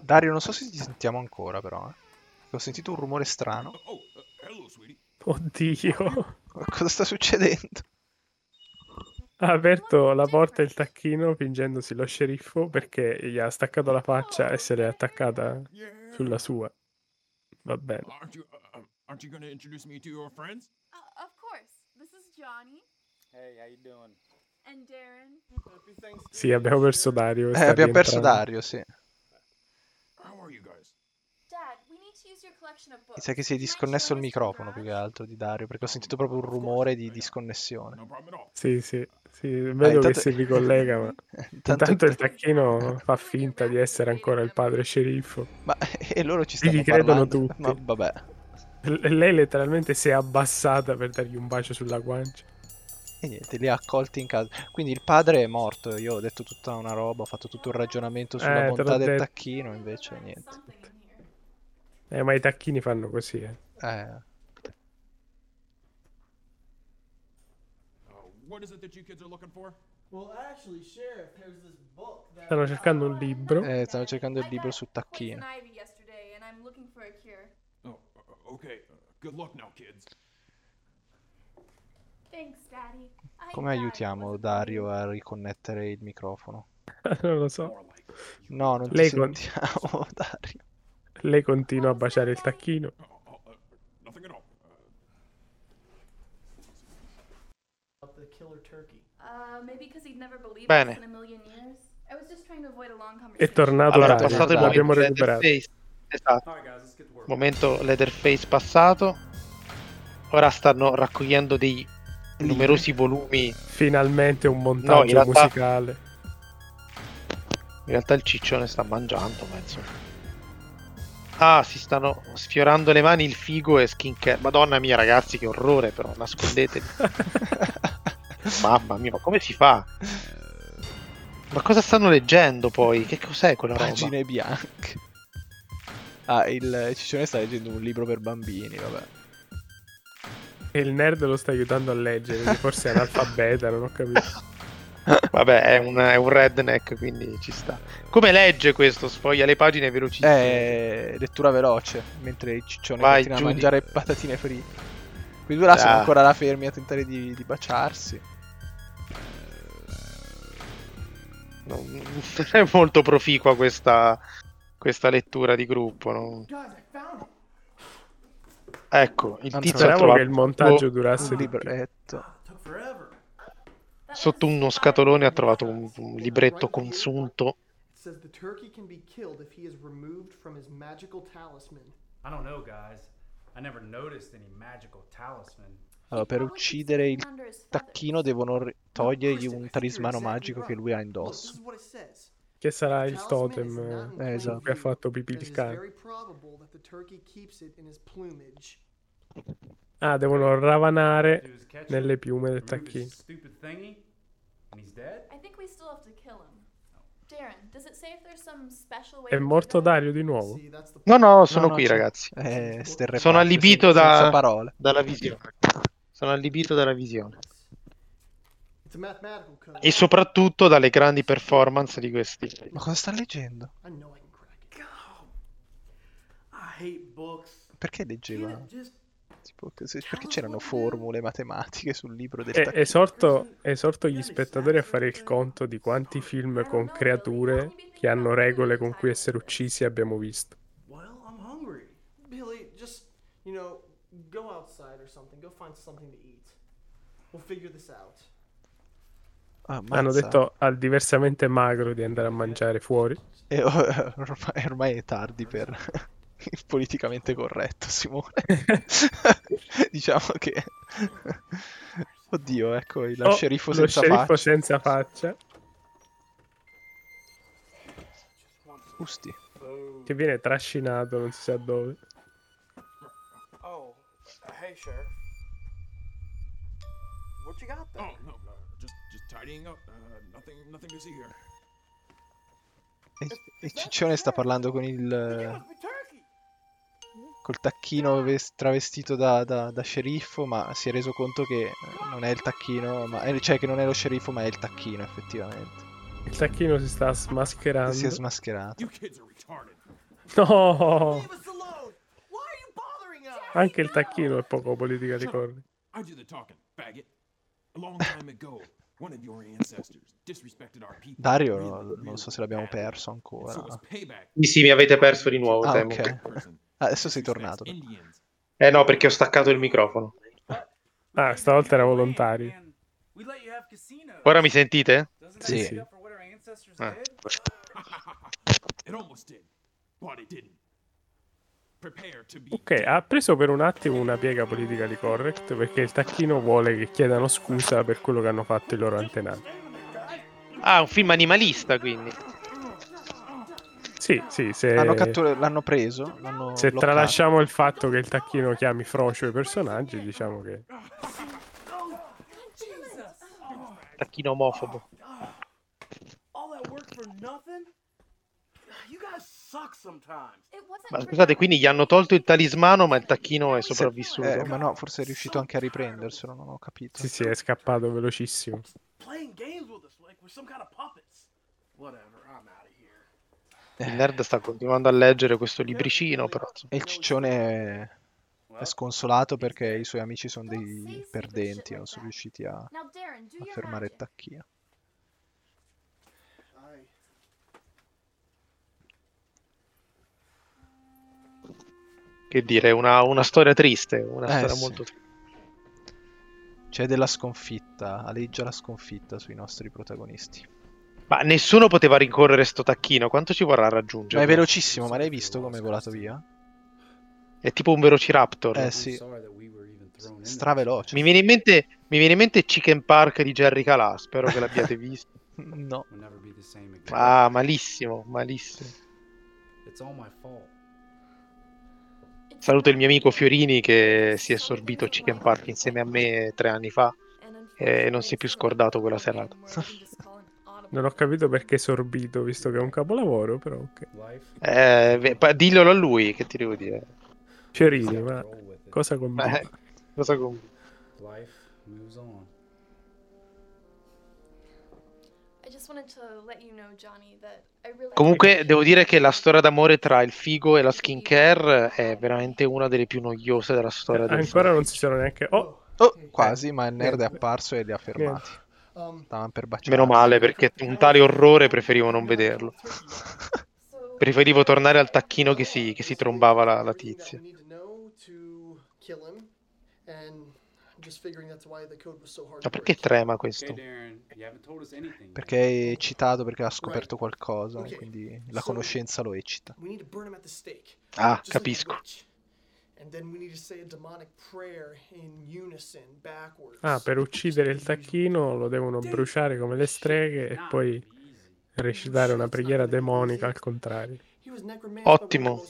Speaker 2: Dario, non so se ti sentiamo ancora, però. eh. Ho sentito un rumore strano.
Speaker 3: Oddio.
Speaker 2: Cosa sta succedendo?
Speaker 3: Ha aperto la porta il tacchino fingendosi lo sceriffo perché gli ha staccato la faccia e se l'è attaccata sulla sua. Va bene.
Speaker 10: Aren't you, uh, uh, aren't you gonna introduce me to your friends?
Speaker 5: Uh, of course. This is Johnny
Speaker 4: Hey, how you doing?
Speaker 5: and Darren.
Speaker 3: Sì, abbiamo perso Dario.
Speaker 2: Eh, abbiamo perso
Speaker 3: rientrando.
Speaker 2: Dario, sì.
Speaker 10: How are you guys?
Speaker 5: Dad, we need to use your collection of
Speaker 2: Mi sa che si è disconnesso il microfono più che altro di Dario, perché ho sentito proprio un rumore di disconnessione.
Speaker 3: Sì, sì, sì, vedo
Speaker 2: Ah, intanto-
Speaker 3: che si ricollega, ma
Speaker 2: Intanto-
Speaker 3: intanto il tacchino fa finta di essere ancora il padre sceriffo.
Speaker 2: Ma e loro ci
Speaker 3: Gli
Speaker 2: stanno
Speaker 3: credono
Speaker 2: parlando.
Speaker 3: tutti.
Speaker 2: Ma vabbè.
Speaker 3: L- lei letteralmente si è abbassata per dargli un bacio sulla guancia.
Speaker 2: E niente, li ha accolti in casa. Quindi il padre è morto. Io ho detto tutta una roba, ho fatto tutto un ragionamento sulla
Speaker 3: Eh,
Speaker 2: bontà del
Speaker 3: detto.
Speaker 2: tacchino, invece niente.
Speaker 3: Eh, ma i tacchini fanno così, eh.
Speaker 2: Eh.
Speaker 3: Stanno cercando un libro.
Speaker 2: eh, stanno cercando il libro
Speaker 5: Poison
Speaker 2: tacchino.
Speaker 10: Oh, uh, okay. Now.
Speaker 5: Thanks,
Speaker 2: Come aiutiamo Dario a riconnettere il microfono?
Speaker 3: non lo so.
Speaker 2: No, non ti
Speaker 3: Lei con-
Speaker 2: sentiamo, Dario.
Speaker 3: Lei continua a baciare il tacchino.
Speaker 5: Uh,
Speaker 1: Bene.
Speaker 3: È tornato
Speaker 1: Allora,
Speaker 3: Dario,
Speaker 1: passato il
Speaker 3: l'abbiamo
Speaker 1: momento
Speaker 3: recuperato.
Speaker 1: Esatto. Momento Leatherface passato. Ora stanno raccogliendo dei numerosi volumi.
Speaker 3: Finalmente un
Speaker 1: No,
Speaker 3: montaggio
Speaker 1: in realtà-
Speaker 3: musicale.
Speaker 1: In realtà il ciccione sta mangiando, ma insomma. Ah, si stanno sfiorando le mani il figo e skincare. Madonna mia, ragazzi, che orrore, però, nascondetevi. Mamma mia, ma come si fa? Ma cosa stanno leggendo poi? Che cos'è quella roba?
Speaker 2: Pagine bianche. Ah, il ciccione sta leggendo un libro per bambini, vabbè.
Speaker 3: E il nerd lo sta aiutando a leggere, quindi forse è analfabeta, non ho capito.
Speaker 1: Vabbè, è un, è un redneck, quindi ci sta. Come legge questo? Sfoglia le pagine velocissime.
Speaker 2: Eh, lettura veloce, mentre il ciccione
Speaker 1: Vai,
Speaker 2: continua a
Speaker 1: Giudi.
Speaker 2: mangiare patatine fritte. Quei due là sono
Speaker 1: Ah.
Speaker 2: ancora là fermi a tentare di, di baciarsi.
Speaker 1: Non, è molto proficua questa, questa lettura di gruppo. no? Ecco, il
Speaker 3: Anzi,
Speaker 1: tizio ha
Speaker 3: speravo che il montaggio durasse
Speaker 2: libretto.
Speaker 1: Sotto uno scatolone ha trovato un, un libretto consunto.
Speaker 8: It says the turkey can be killed if he is removed from his magical talisman.
Speaker 6: I don't know, guys. I never noticed any magical talisman.
Speaker 2: Allora, per uccidere il tacchino devono ri- togliergli un talismano magico che lui ha indosso.
Speaker 3: Che sarà il totem eh,
Speaker 2: esatto.
Speaker 3: cui ha fatto pipì il cane. Ah, devono ravanare nelle piume del tacchino.
Speaker 6: And he's dead.
Speaker 5: I think we still have to kill him. Darren, does it say if there's some special way
Speaker 3: È morto? Dario di nuovo?
Speaker 1: No, no, sono
Speaker 2: No, no,
Speaker 1: qui,
Speaker 2: c'è-
Speaker 1: ragazzi.
Speaker 2: Eh,
Speaker 1: Sono allibito
Speaker 2: senza
Speaker 1: da-
Speaker 2: parole.
Speaker 1: dalla visione. Sono allibito dalla visione.
Speaker 8: It's a mathematical code.
Speaker 1: E soprattutto dalle grandi performance di questi.
Speaker 2: Ma cosa sta leggendo?
Speaker 8: I know I can crack it.
Speaker 4: I hate books.
Speaker 2: Perché leggeva?
Speaker 4: Can't it just
Speaker 2: Tipo, perché c'erano formule matematiche sul libro del
Speaker 3: E- esorto, esorto gli spettatori a fare il conto di quanti film con creature che hanno regole con cui essere uccisi abbiamo visto.
Speaker 4: Well, I'm hungry.
Speaker 8: Billy, just, you know, go outside or something. Go find something to eat. We'll figure this out.
Speaker 2: Ah,
Speaker 3: Hanno detto al diversamente magro di andare a mangiare fuori.
Speaker 2: E or- ormai, ormai è tardi per politicamente corretto, Simone. diciamo che... Oddio, ecco il
Speaker 3: Oh,
Speaker 2: sceriffo senza
Speaker 3: sceriffo
Speaker 2: faccia.
Speaker 3: senza faccia
Speaker 2: Usti.
Speaker 3: che viene trascinato non si sa dove.
Speaker 4: Oh, hey, Sheriff. What you got there?
Speaker 10: Oh no, uh, just just tidying up. Uh, nothing, nothing to see here.
Speaker 2: E, e Ciccione sta parlando con il... col tacchino ves- travestito da, da- da sceriffo, ma si è reso conto che eh, non è il tacchino, ma, cioè che non è lo sceriffo, ma è il tacchino effettivamente.
Speaker 3: Il tacchino si sta smascherando.
Speaker 2: Si è smascherato.
Speaker 3: No! Anche il tacchino è poco politica di corri.
Speaker 10: I do the talking, faggot. A long time ago, one of your ancestors disrespected our people.
Speaker 2: Dario non so se l'abbiamo perso ancora.
Speaker 1: Sì, sì, mi avete perso di nuovo,
Speaker 2: Ah,
Speaker 1: temo.
Speaker 2: ok. Adesso sei tornato.
Speaker 1: Eh no, perché ho staccato il microfono.
Speaker 3: Ah, stavolta era volontario.
Speaker 1: Ora mi sentite?
Speaker 3: Sì, sì.
Speaker 1: Ah.
Speaker 3: Ok, ha preso per un attimo una piega politica di correct perché il tacchino vuole che chiedano scusa per quello che hanno fatto i loro antenati.
Speaker 1: Ah, un film animalista, quindi.
Speaker 3: Sì, sì, se,
Speaker 2: Hanno cattura- l'hanno preso, l'hanno
Speaker 3: se
Speaker 2: bloccato.
Speaker 3: tralasciamo il fatto che il tacchino chiami frocio i personaggi, diciamo che...
Speaker 1: Tacchino omofobo.
Speaker 4: All that work for nothing? You guys suck sometimes.
Speaker 1: Ma scusate, quindi gli hanno tolto il talismano, ma il tacchino è sopravvissuto.
Speaker 2: Eh, ma no, forse è riuscito anche a riprenderselo, non ho capito.
Speaker 3: Sì, sì, è scappato velocissimo.
Speaker 4: Whatever, I'm out.
Speaker 1: Il nerd sta continuando a leggere questo libricino, però. insomma.
Speaker 2: E il ciccione è, è sconsolato perché i suoi amici sono dei perdenti, non sono riusciti a, a fermare il tacchino.
Speaker 1: Che dire, una, una storia triste, una
Speaker 2: Eh,
Speaker 1: storia
Speaker 2: sì.
Speaker 1: molto triste.
Speaker 2: C'è della sconfitta, aleggia la sconfitta sui nostri protagonisti.
Speaker 1: Ma nessuno poteva rincorrere sto tacchino. Quanto ci vorrà raggiungere?
Speaker 2: Ma è velocissimo, ma l'hai visto come è volato via?
Speaker 1: È tipo un velociraptor.
Speaker 2: Eh sì. Straveloce.
Speaker 1: Mi viene in mente, mi viene in mente Chicken Park di Jerry Calà. Spero che l'abbiate visto.
Speaker 2: No.
Speaker 1: Ah, malissimo, malissimo. Saluto il mio amico Fiorini che si è sorbito Chicken Park insieme a me tre anni fa e non si è più scordato quella serata.
Speaker 3: Non ho capito perché sorbito, visto che è un capolavoro, però ok.
Speaker 1: Eh, beh, diglielo a lui, che ti devo dire.
Speaker 3: Fiorini, ma cosa combina?
Speaker 1: Eh, cosa con...
Speaker 6: Life moves on.
Speaker 5: I just wanted to let you know, Johnny, that I really
Speaker 1: Comunque devo dire che la storia d'amore tra il figo e la skincare è veramente una delle più noiose della storia del
Speaker 3: Ancora non si sono neanche... Oh!
Speaker 2: Oh, quasi, ma il nerd è apparso e li ha fermati. Stavano per baciare.
Speaker 1: Meno male perché un tale orrore preferivo non vederlo. Preferivo tornare al tacchino che si, che si trombava la, la tizia. Ma perché trema questo?
Speaker 2: Perché è eccitato perché ha scoperto qualcosa, quindi la conoscenza lo eccita.
Speaker 1: Ah, capisco.
Speaker 8: And then we need to say a demonic prayer in unison, backwards.
Speaker 3: Ah, per uccidere il tacchino lo devono bruciare come le streghe e poi recitare una preghiera demonica al contrario.
Speaker 1: Ottimo.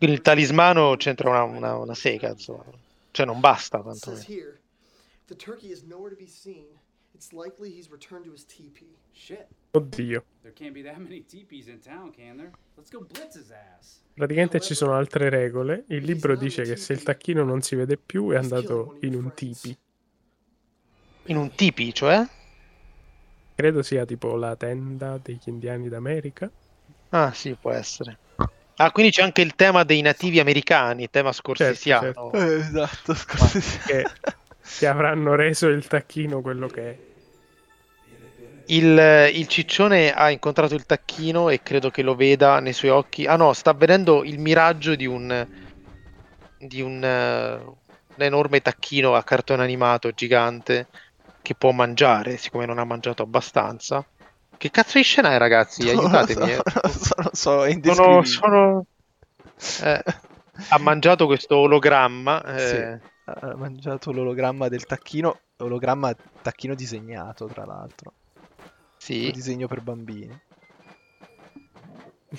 Speaker 1: il talismano c'entra una, una, una sega, insomma. Cioè non basta
Speaker 8: It says
Speaker 1: quantomeno.
Speaker 8: here, the turkey is nowhere to be seen. It's likely he's returned to his teepee.
Speaker 6: Shit.
Speaker 3: Oddio.
Speaker 6: There can't be that many teepees in town, can there? Let's go blitz his ass.
Speaker 3: Praticamente ci sono altre regole. Il libro dice che se il tacchino non si vede più è andato in un tipi.
Speaker 1: In un tipi, cioè?
Speaker 3: Credo sia tipo la tenda degli indiani d'America.
Speaker 1: Ah, sì, può essere. Ah, quindi c'è anche il tema dei nativi americani, tema scorsesiano.
Speaker 3: certo.
Speaker 2: Eh, esatto,
Speaker 3: Che, che avranno reso il tacchino quello che è.
Speaker 1: Il, il ciccione ha incontrato il tacchino e credo che lo veda nei suoi occhi. Ah no, sta vedendo il miraggio di un di un, un enorme tacchino a cartone animato gigante che può mangiare, siccome non ha mangiato abbastanza. Che cazzo di scena è, ragazzi? Aiutatemi. eh.
Speaker 2: Non so, non so, è
Speaker 1: Sono, sono- eh, ha mangiato questo ologramma. eh,
Speaker 2: Sì, ha mangiato l'ologramma del tacchino, ologramma tacchino disegnato, tra l'altro.
Speaker 1: Sì.
Speaker 2: Un disegno per bambini.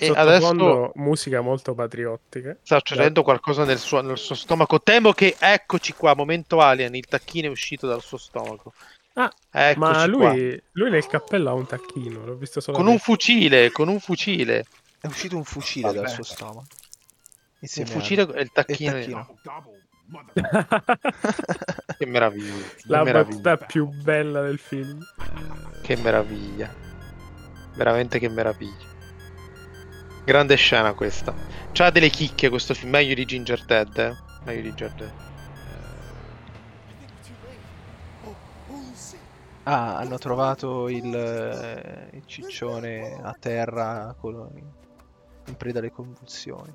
Speaker 3: In
Speaker 1: E adesso-
Speaker 3: musica molto patriottica.
Speaker 1: Sta succedendo qualcosa nel suo, nel suo stomaco. Temo che eccoci qua, momento alien, il tacchino è uscito dal suo stomaco.
Speaker 3: Ah,
Speaker 1: Eccoci
Speaker 3: ma
Speaker 1: qua.
Speaker 3: lui, lui nel cappello ha un tacchino, l'ho visto solo
Speaker 1: Con un fucile, con un fucile.
Speaker 2: È uscito un fucile dal
Speaker 1: Vabbè.
Speaker 2: suo stomaco. Insieme
Speaker 1: fucile e il tacchino.
Speaker 2: tacchino.
Speaker 1: Che meraviglia. Che
Speaker 3: La
Speaker 1: meraviglia.
Speaker 3: battuta più bella del film.
Speaker 1: Che meraviglia. Veramente che meraviglia. Grande scena questa. C'ha delle chicche questo film, meglio di Ginger Dead, eh. Meglio di Ginger Dead.
Speaker 2: Ah, hanno trovato il, eh, il ciccione a terra con- in preda alle convulsioni.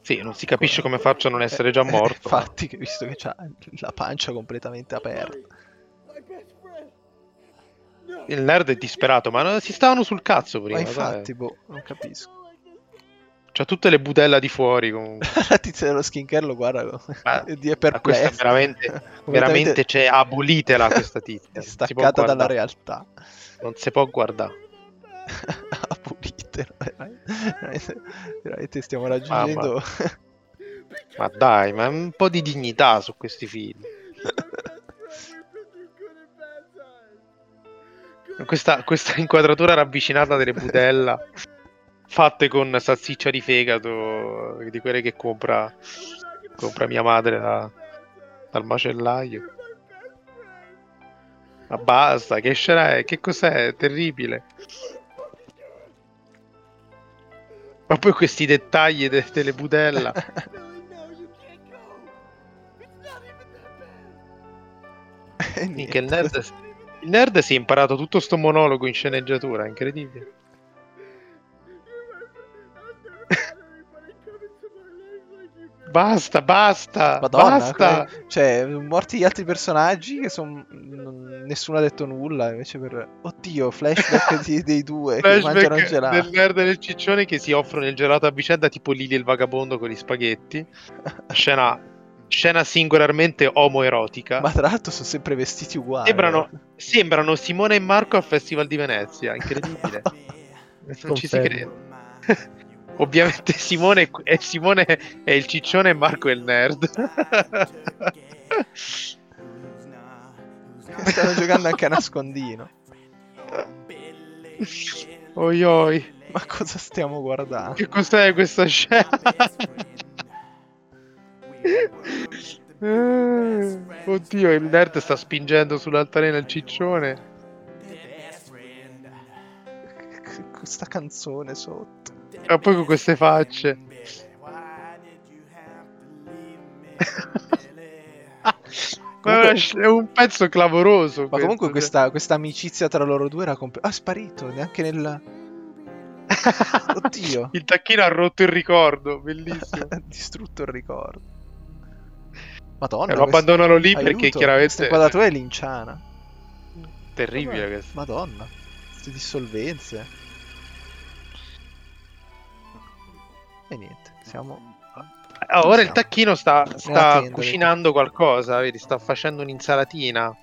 Speaker 1: Sì, non si capisce come faccia a non essere già
Speaker 2: Eh,
Speaker 1: morto.
Speaker 2: Infatti, visto che ha la pancia completamente aperta.
Speaker 1: Il nerd è disperato, ma si stavano sul cazzo prima.
Speaker 2: Ma
Speaker 1: dai.
Speaker 2: infatti, boh, non capisco.
Speaker 1: C'ha tutte le budella di fuori comunque.
Speaker 2: la tizia dello skincare lo guarda
Speaker 1: Ma-
Speaker 2: è perplessa.
Speaker 1: veramente, veramente, cioè, abolitela questa tizia.
Speaker 2: Staccata dalla realtà.
Speaker 1: Non si può guardare.
Speaker 2: Veramente, veramente stiamo raggiungendo.
Speaker 1: Ma dai, ma un po' di dignità su questi film. Questa, questa inquadratura ravvicinata delle budella fatte con salsiccia di fegato di quelle che compra, compra mia madre da- dal macellaio. Ma basta, che scena è? Che cos'è? È terribile. Ma poi questi dettagli de- delle budella. Minchia, il nerd, il nerd si è imparato tutto sto monologo in sceneggiatura, incredibile. Basta, basta,
Speaker 2: Madonna,
Speaker 1: basta.
Speaker 2: cioè, morti gli altri personaggi che sono nessuno ha detto nulla, invece per... Oddio, flashback di- dei due che mangiano il
Speaker 1: Flashback
Speaker 2: gelato.
Speaker 1: del nerd e del ciccione che si offrono il gelato a vicenda tipo Lili e il vagabondo con gli spaghetti. Scena, scena singolarmente omoerotica.
Speaker 2: Ma tra l'altro sono sempre vestiti uguali.
Speaker 1: Sembrano, sembrano Simone e Marco al Festival di Venezia, incredibile. non ci si crede. Ovviamente Simone è, Simone è il ciccione e Marco è il nerd.
Speaker 2: Stanno giocando anche a nascondino.
Speaker 1: Oi oi.
Speaker 2: Ma cosa stiamo guardando?
Speaker 1: Che cos'è questa scena? Eh, Oddio, il nerd sta spingendo sull'altalena il ciccione.
Speaker 2: Questa canzone sotto.
Speaker 1: E poi con queste facce. È una sc- è un pezzo clamoroso.
Speaker 2: Ma
Speaker 1: questo,
Speaker 2: comunque questa, questa amicizia tra loro due era comple- Ah, sparito, neanche nel... Oddio.
Speaker 1: Il tacchino ha rotto il ricordo, bellissimo.
Speaker 2: Ha distrutto il ricordo. Madonna.
Speaker 1: Eh, lo abbandonano lì
Speaker 2: Aiuto,
Speaker 1: perché chiaramente-
Speaker 2: Questa inquadratura è linciana.
Speaker 1: Terribile
Speaker 2: Vabbè,
Speaker 1: questo.
Speaker 2: Madonna. Queste dissolvenze. E niente, siamo...
Speaker 1: Ah, ora il tacchino sta, sta cucinando qualcosa, vedi? Sta facendo un'insalatina.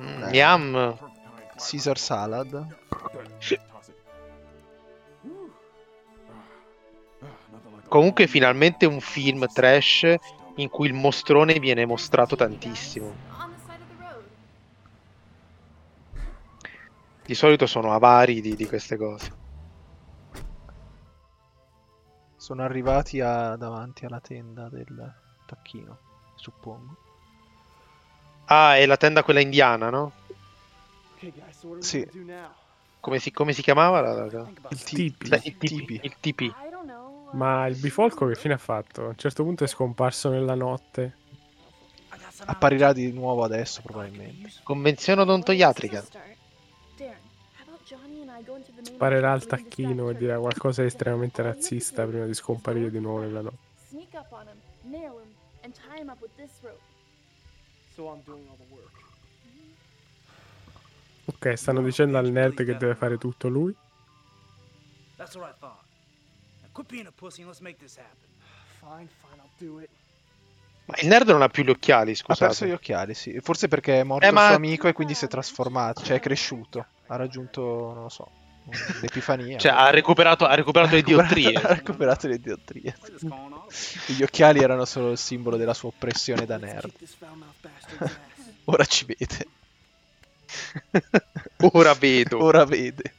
Speaker 1: Mm,
Speaker 2: Eh.
Speaker 1: yum.
Speaker 2: Caesar salad.
Speaker 1: Comunque finalmente un film trash in cui il mostrone viene mostrato tantissimo. Di solito sono avari di, di queste cose.
Speaker 2: Sono arrivati a- davanti alla tenda del tacchino, suppongo.
Speaker 1: Ah, è la tenda quella indiana, no?
Speaker 2: Sì.
Speaker 1: Come si, come si chiamava? la- la-
Speaker 3: Il tipi.
Speaker 1: Il tipi. Il tipi.
Speaker 3: Ma il bifolco che fine ha fatto? A un certo punto è scomparso nella notte.
Speaker 2: Apparirà di nuovo adesso, probabilmente.
Speaker 1: Convenzione odontoiatrica.
Speaker 3: Sparerà al tacchino e dirà qualcosa di estremamente razzista prima di scomparire di nuovo nella notte.
Speaker 5: Sneak up on him, nail him, and tie him up with this rope.
Speaker 8: So I'm doing all the work.
Speaker 3: Ok, stanno dicendo al nerd che deve fare tutto lui.
Speaker 12: That's what I thought. Now quit being a pussy and let's make this happen.
Speaker 8: Fine, fine, I'll do it.
Speaker 1: Ma il nerd non ha più gli occhiali,
Speaker 2: Ha perso
Speaker 1: scusate.
Speaker 2: gli occhiali, sì. Forse perché è morto
Speaker 1: Eh,
Speaker 2: il
Speaker 1: ma-
Speaker 2: suo amico e quindi si è trasformato, cioè è cresciuto. Ha raggiunto, non lo so, l'epifania.
Speaker 1: Cioè, ha recuperato, ha recuperato le diottrie.
Speaker 2: ha recuperato le diotrie. Gli occhiali erano solo il simbolo della sua oppressione da nerd. Ora ci vede.
Speaker 1: Ora vedo.
Speaker 2: Ora vede.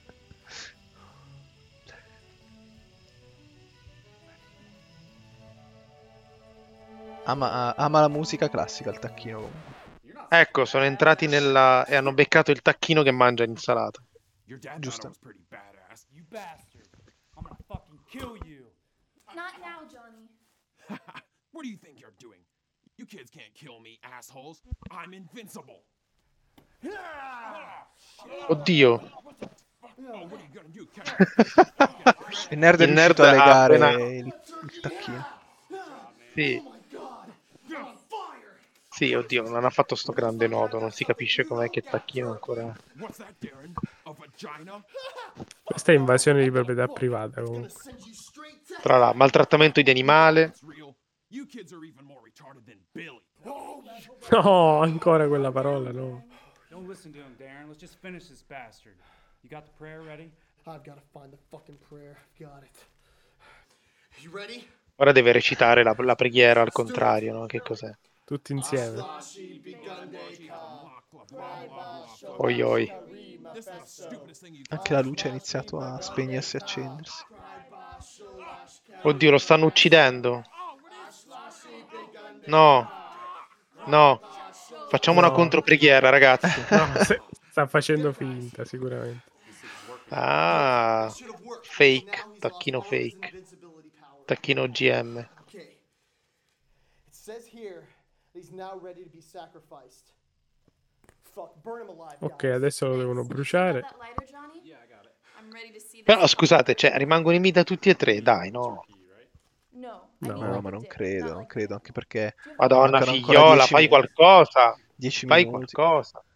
Speaker 2: Ama, ama la musica classica il tacchino comunque.
Speaker 1: Ecco, sono entrati nella... e hanno beccato il tacchino che mangia l'insalata.
Speaker 2: Giusto.
Speaker 5: Not now, Johnny.
Speaker 10: What do you think you're doing? You kids can't kill me, assholes. I'm invincible.
Speaker 1: Oddio.
Speaker 10: Oh?
Speaker 2: Il nerd è
Speaker 1: Il nerd
Speaker 2: a legare
Speaker 1: appena-
Speaker 2: il, il tacchino.
Speaker 1: Sì. Sì, oddio, non ha fatto sto grande nodo, non si capisce com'è che tacchino ancora...
Speaker 3: Questa è invasione di proprietà privata comunque.
Speaker 1: Tra l'altro, maltrattamento di animale.
Speaker 3: No, ancora quella parola, no.
Speaker 6: Don't listen to him, Darren. Let's just finish this bastard. You got the prayer ready?
Speaker 8: I've got to find the fucking prayer. Got it. You ready?
Speaker 1: Ora deve recitare la, la preghiera al contrario, no? Che cos'è?
Speaker 3: Tutti insieme.
Speaker 1: Oi oi.
Speaker 2: Anche la luce ha iniziato a spegnersi e accendersi.
Speaker 1: Oddio, lo stanno uccidendo. No. No. Facciamo una
Speaker 3: No.
Speaker 1: contropreghiera, ragazzi.
Speaker 3: No, sta facendo finta, sicuramente.
Speaker 1: Ah, fake, tacchino fake. Tacchino GM.
Speaker 3: Ok, adesso lo devono bruciare.
Speaker 1: Però scusate, cioè, rimangono in vita tutti e tre, dai, no.
Speaker 5: No.
Speaker 2: No, ma non credo, non credo, anche perché...
Speaker 1: Madonna figliola,
Speaker 2: 10
Speaker 1: fai
Speaker 2: minuti.
Speaker 1: qualcosa.
Speaker 2: 10
Speaker 1: Fai
Speaker 2: minuti.
Speaker 1: qualcosa.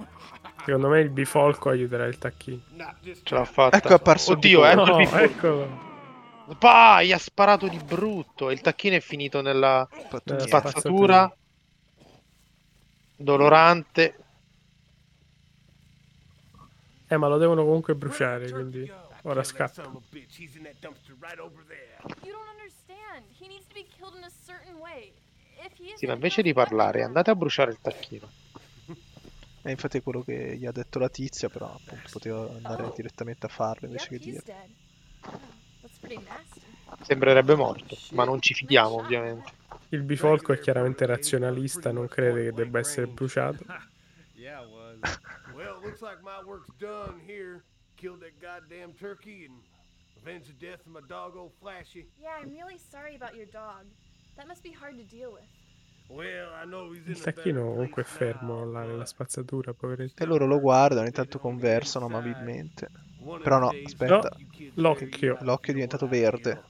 Speaker 3: Secondo me il bifolco aiuterà il tacchino.
Speaker 1: Ce l'ha fatta.
Speaker 2: Ecco, è apparso
Speaker 1: Oddio,
Speaker 2: il
Speaker 1: ecco
Speaker 3: No,
Speaker 1: il bifolco.
Speaker 3: eccolo.
Speaker 1: Pah, gli ha sparato di brutto. E il tacchino è finito nella
Speaker 3: Nella
Speaker 1: spazzatura. Dolorante.
Speaker 3: Eh, ma lo devono comunque bruciare, quindi ora scappa.
Speaker 1: Sì, ma invece di parlare, andate a bruciare il tacchino.
Speaker 2: E infatti è quello che gli ha detto la tizia, però appunto poteva andare direttamente a farlo invece che dire.
Speaker 1: Sembrerebbe morto, ma non ci fidiamo, ovviamente.
Speaker 3: Il bifolco è chiaramente razionalista, non crede che debba essere bruciato.
Speaker 4: Yeah, it was.
Speaker 8: Well, looks like my work's done here. Killed that goddamn turkey and avenged the death of my dog, old Flashy.
Speaker 5: Yeah, I'm really sorry about your dog. That must be hard to deal with.
Speaker 8: Well, I know he's in
Speaker 3: Il tacchino comunque è fermo là nella spazzatura, poveretto.
Speaker 2: E loro lo guardano, intanto conversano amabilmente. Però no, aspetta.
Speaker 3: L'occhio.
Speaker 2: L'occhio è diventato verde.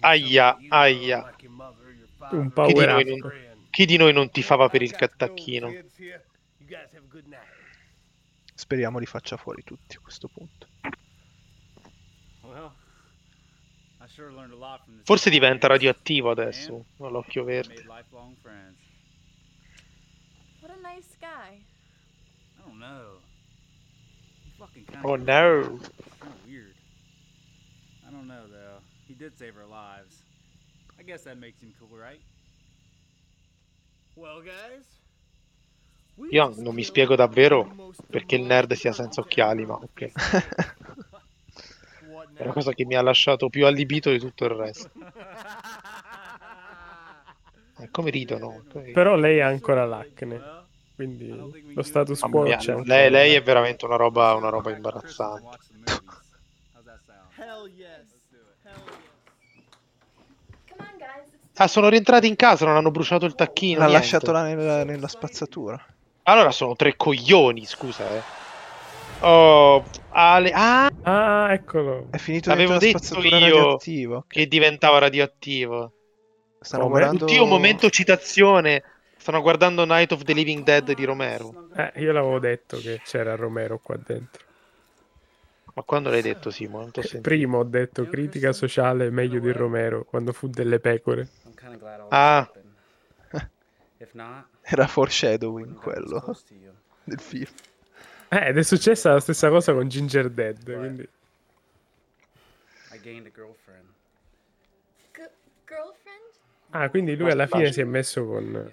Speaker 1: Aia, aia.
Speaker 3: Un
Speaker 1: Chi di,
Speaker 3: power
Speaker 1: noi
Speaker 3: up.
Speaker 1: non, chi di noi non tifava per il tacchino?
Speaker 8: You guys have a good night.
Speaker 2: Speriamo li faccia fuori tutti a questo punto.
Speaker 1: Forse diventa radioattivo adesso, con l'occhio verde.
Speaker 5: What a nice guy.
Speaker 4: I don't know. Fucking kind
Speaker 1: Oh no.
Speaker 4: Kind of weird. I don't know though. He did save our lives. I guess that makes him cool, right?
Speaker 8: Well, guys,
Speaker 1: Io non mi spiego davvero perché il nerd sia senza occhiali, ma ok. È una cosa che mi ha lasciato più allibito di tutto il resto. E come ridono?
Speaker 3: Però lei ha ancora l'acne, quindi lo status quo
Speaker 1: mia,
Speaker 3: c'è
Speaker 1: lei, lei è veramente una roba, una roba imbarazzante. Ah, sono rientrati in casa, non hanno bruciato il tacchino.
Speaker 2: L'ha
Speaker 1: niente.
Speaker 2: lasciato là nella, nella spazzatura.
Speaker 1: Allora sono tre coglioni, scusa, eh. Oh, Ale... Ah,
Speaker 3: Ah, eccolo.
Speaker 2: È finito la
Speaker 1: detto
Speaker 2: spazzatura
Speaker 1: io che diventava radioattivo.
Speaker 2: Stanno
Speaker 3: Come?
Speaker 2: guardando...
Speaker 1: Oddio, momento citazione. Stanno guardando Night of the Living Dead di Romero.
Speaker 3: Eh, io l'avevo detto che c'era Romero qua dentro.
Speaker 1: Ma quando l'hai detto, Simo? Non sentito.
Speaker 3: Prima ho detto critica sociale meglio di Romero, quando fu delle pecore.
Speaker 1: Ah.
Speaker 4: not,
Speaker 2: Era foreshadowing quello del film.
Speaker 3: Eh, ed è successa la stessa cosa con Ginger Dead, quindi... Ah, quindi lui alla fine si è messo con,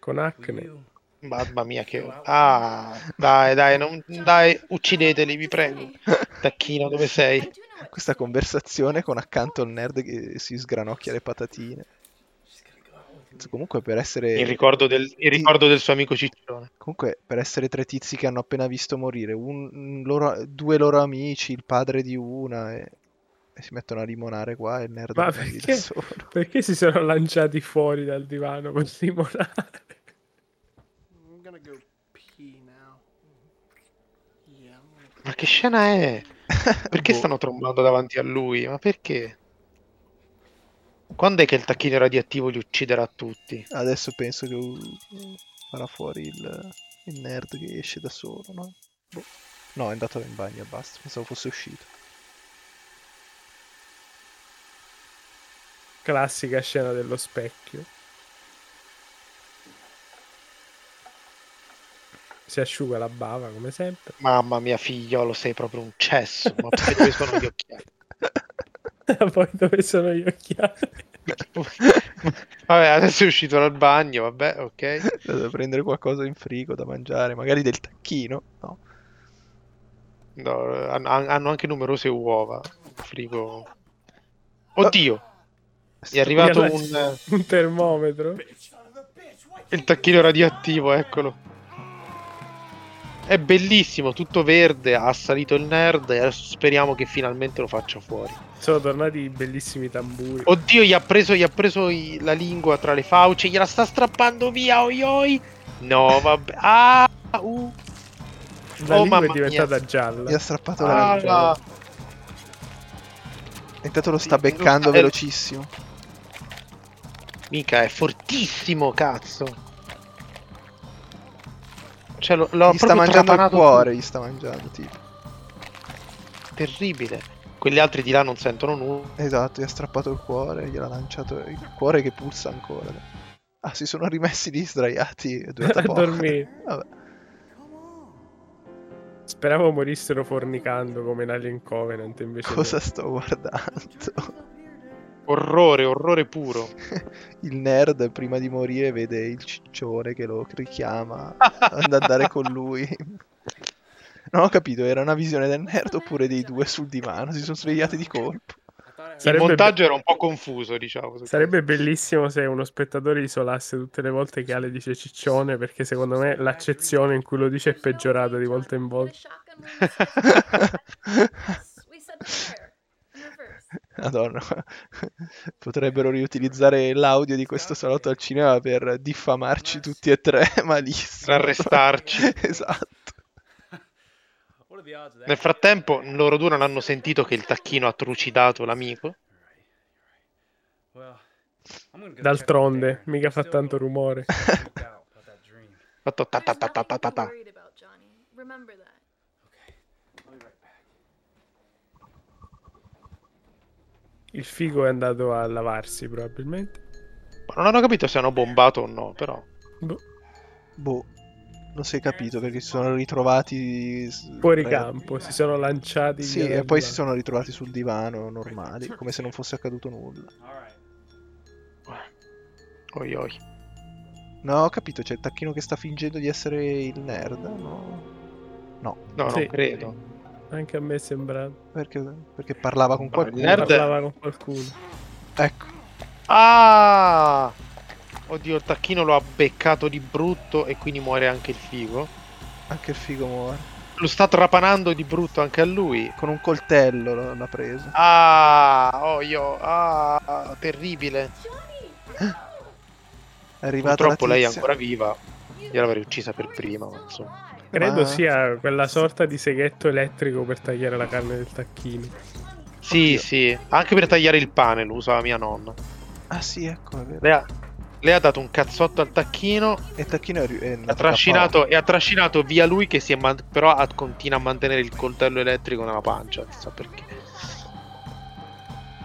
Speaker 3: con acne.
Speaker 1: Mamma mia, che. Ah, dai, dai, non... dai, uccideteli, vi prego. Tacchino, dove sei?
Speaker 2: Questa conversazione con accanto al nerd che si sgranocchia le patatine. Comunque per essere...
Speaker 1: Il ricordo del, il ricordo del suo amico Ciccione.
Speaker 2: Comunque, per essere tre tizi che hanno appena visto morire, un- un loro- due loro amici, il padre di una, e, e si mettono a limonare qua e il nerd
Speaker 3: Ma perché, perché si sono lanciati fuori dal divano per limonare?
Speaker 8: I'm gonna go pee now. Yeah. I'm gonna-
Speaker 1: Ma che scena è? Perché stanno trombando davanti a lui? Ma perché? Quando è che il tacchino radioattivo li ucciderà tutti?
Speaker 2: Adesso penso che farà fuori il, il nerd che esce da solo, no? Boh. No, è andato in bagno e basta, pensavo fosse uscito.
Speaker 3: Classica scena dello specchio. Si asciuga la bava come sempre.
Speaker 1: Mamma mia, figliolo, sei proprio un cesso. Ma perché dove sono gli occhiali?
Speaker 3: Poi dove sono gli occhiali?
Speaker 1: Vabbè, adesso è uscito dal bagno, vabbè, ok.
Speaker 2: Devo prendere qualcosa in frigo da mangiare, magari del tacchino, no?
Speaker 1: No, hanno, hanno anche numerose uova. Frigo. Oddio! È arrivato
Speaker 3: la-
Speaker 1: un,
Speaker 3: un termometro.
Speaker 1: il tacchino radioattivo, eccolo. È bellissimo, tutto verde, ha assalito il nerd e adesso speriamo che finalmente lo faccia fuori.
Speaker 3: Sono tornati i bellissimi tamburi.
Speaker 1: Oddio, gli ha preso, gli ha preso i- la lingua tra le fauci, gliela sta strappando via, oi oi. No, vabbè. Ah, uh.
Speaker 3: La
Speaker 1: oh,
Speaker 3: lingua è diventata
Speaker 1: mia.
Speaker 3: gialla.
Speaker 2: Gli ha strappato
Speaker 1: Ah,
Speaker 2: la lingua. Intanto lo sta beccando
Speaker 1: sta-
Speaker 2: velocissimo.
Speaker 1: Mica, è fortissimo, cazzo. Cioè, lo, l'ho
Speaker 2: Gli sta
Speaker 1: proprio
Speaker 2: mangiando il cuore, gli sta mangiando, tipo.
Speaker 1: tutto. Terribile. Quegli altri di là non sentono nulla.
Speaker 2: Esatto, gli ha strappato il cuore, gliel'ha lanciato il cuore che pulsa ancora. Ah, si sono rimessi lì sdraiati e due
Speaker 3: A dormire.
Speaker 2: Vabbè.
Speaker 3: Speravo morissero fornicando come in Alien Covenant invece.
Speaker 2: Cosa
Speaker 3: no.
Speaker 2: sto guardando?
Speaker 1: Orrore, orrore puro.
Speaker 2: Il nerd prima di morire vede il ciccione che lo richiama ad andare con lui. Non ho capito, era una visione del nerd oppure dei due sul divano? Si sono svegliati di colpo.
Speaker 1: Il montaggio era un po' confuso, diciamo.
Speaker 3: Sarebbe bellissimo se uno spettatore isolasse tutte le volte che Ale dice ciccione, perché secondo me l'accezione in cui lo dice è peggiorata di volta in volta.
Speaker 2: Madonna, potrebbero riutilizzare l'audio di questo salotto al cinema per diffamarci tutti e tre malissimo.
Speaker 1: Per arrestarci.
Speaker 2: esatto.
Speaker 1: Nel frattempo, loro due non hanno sentito che il tacchino ha trucidato l'amico.
Speaker 3: D'altronde, mica fa tanto rumore.
Speaker 1: Fatto ta ta ta ta ta ta ta.
Speaker 5: Remember that.
Speaker 3: Il figo è andato a lavarsi probabilmente.
Speaker 1: Ma non hanno capito se hanno bombato o no, però.
Speaker 2: Boh, non si è capito perché si sono ritrovati
Speaker 3: Fuori campo, si sono lanciati.
Speaker 2: Sì, e poi
Speaker 3: divano.
Speaker 2: si sono ritrovati sul divano normali, come se non fosse accaduto nulla.
Speaker 1: Oi oi.
Speaker 2: No, ho capito, c'è il tacchino che sta fingendo di essere il nerd, no? No.
Speaker 1: No,
Speaker 3: Sì.
Speaker 1: non credo.
Speaker 3: Anche a me è sembrato.
Speaker 2: Perché, perché parlava con qualcuno.
Speaker 1: nerd-
Speaker 3: Parlava con qualcuno.
Speaker 2: Ecco.
Speaker 1: Ah! Oddio, il tacchino lo ha beccato di brutto e quindi muore anche il figo.
Speaker 2: Anche il figo muore.
Speaker 1: Lo sta trapanando di brutto anche a lui.
Speaker 2: Con un coltello l'ha preso.
Speaker 1: Ah, oh io, ah, terribile.
Speaker 2: È arrivata
Speaker 1: Purtroppo
Speaker 2: la
Speaker 1: lei è ancora viva. Io l'avrei uccisa per prima, ma insomma.
Speaker 3: Credo
Speaker 2: Ma-
Speaker 3: sia quella sorta di seghetto elettrico per tagliare la carne del tacchino.
Speaker 1: Sì, sì, anche per tagliare il pane lo usava mia nonna.
Speaker 2: Ah sì, ecco.
Speaker 1: Lei ha, lei ha dato un cazzotto al tacchino,
Speaker 2: E il tacchino è, è
Speaker 1: ha trascinato, e ha trascinato via lui che si è man- però ha- continua a mantenere il coltello elettrico nella pancia, chissà perché.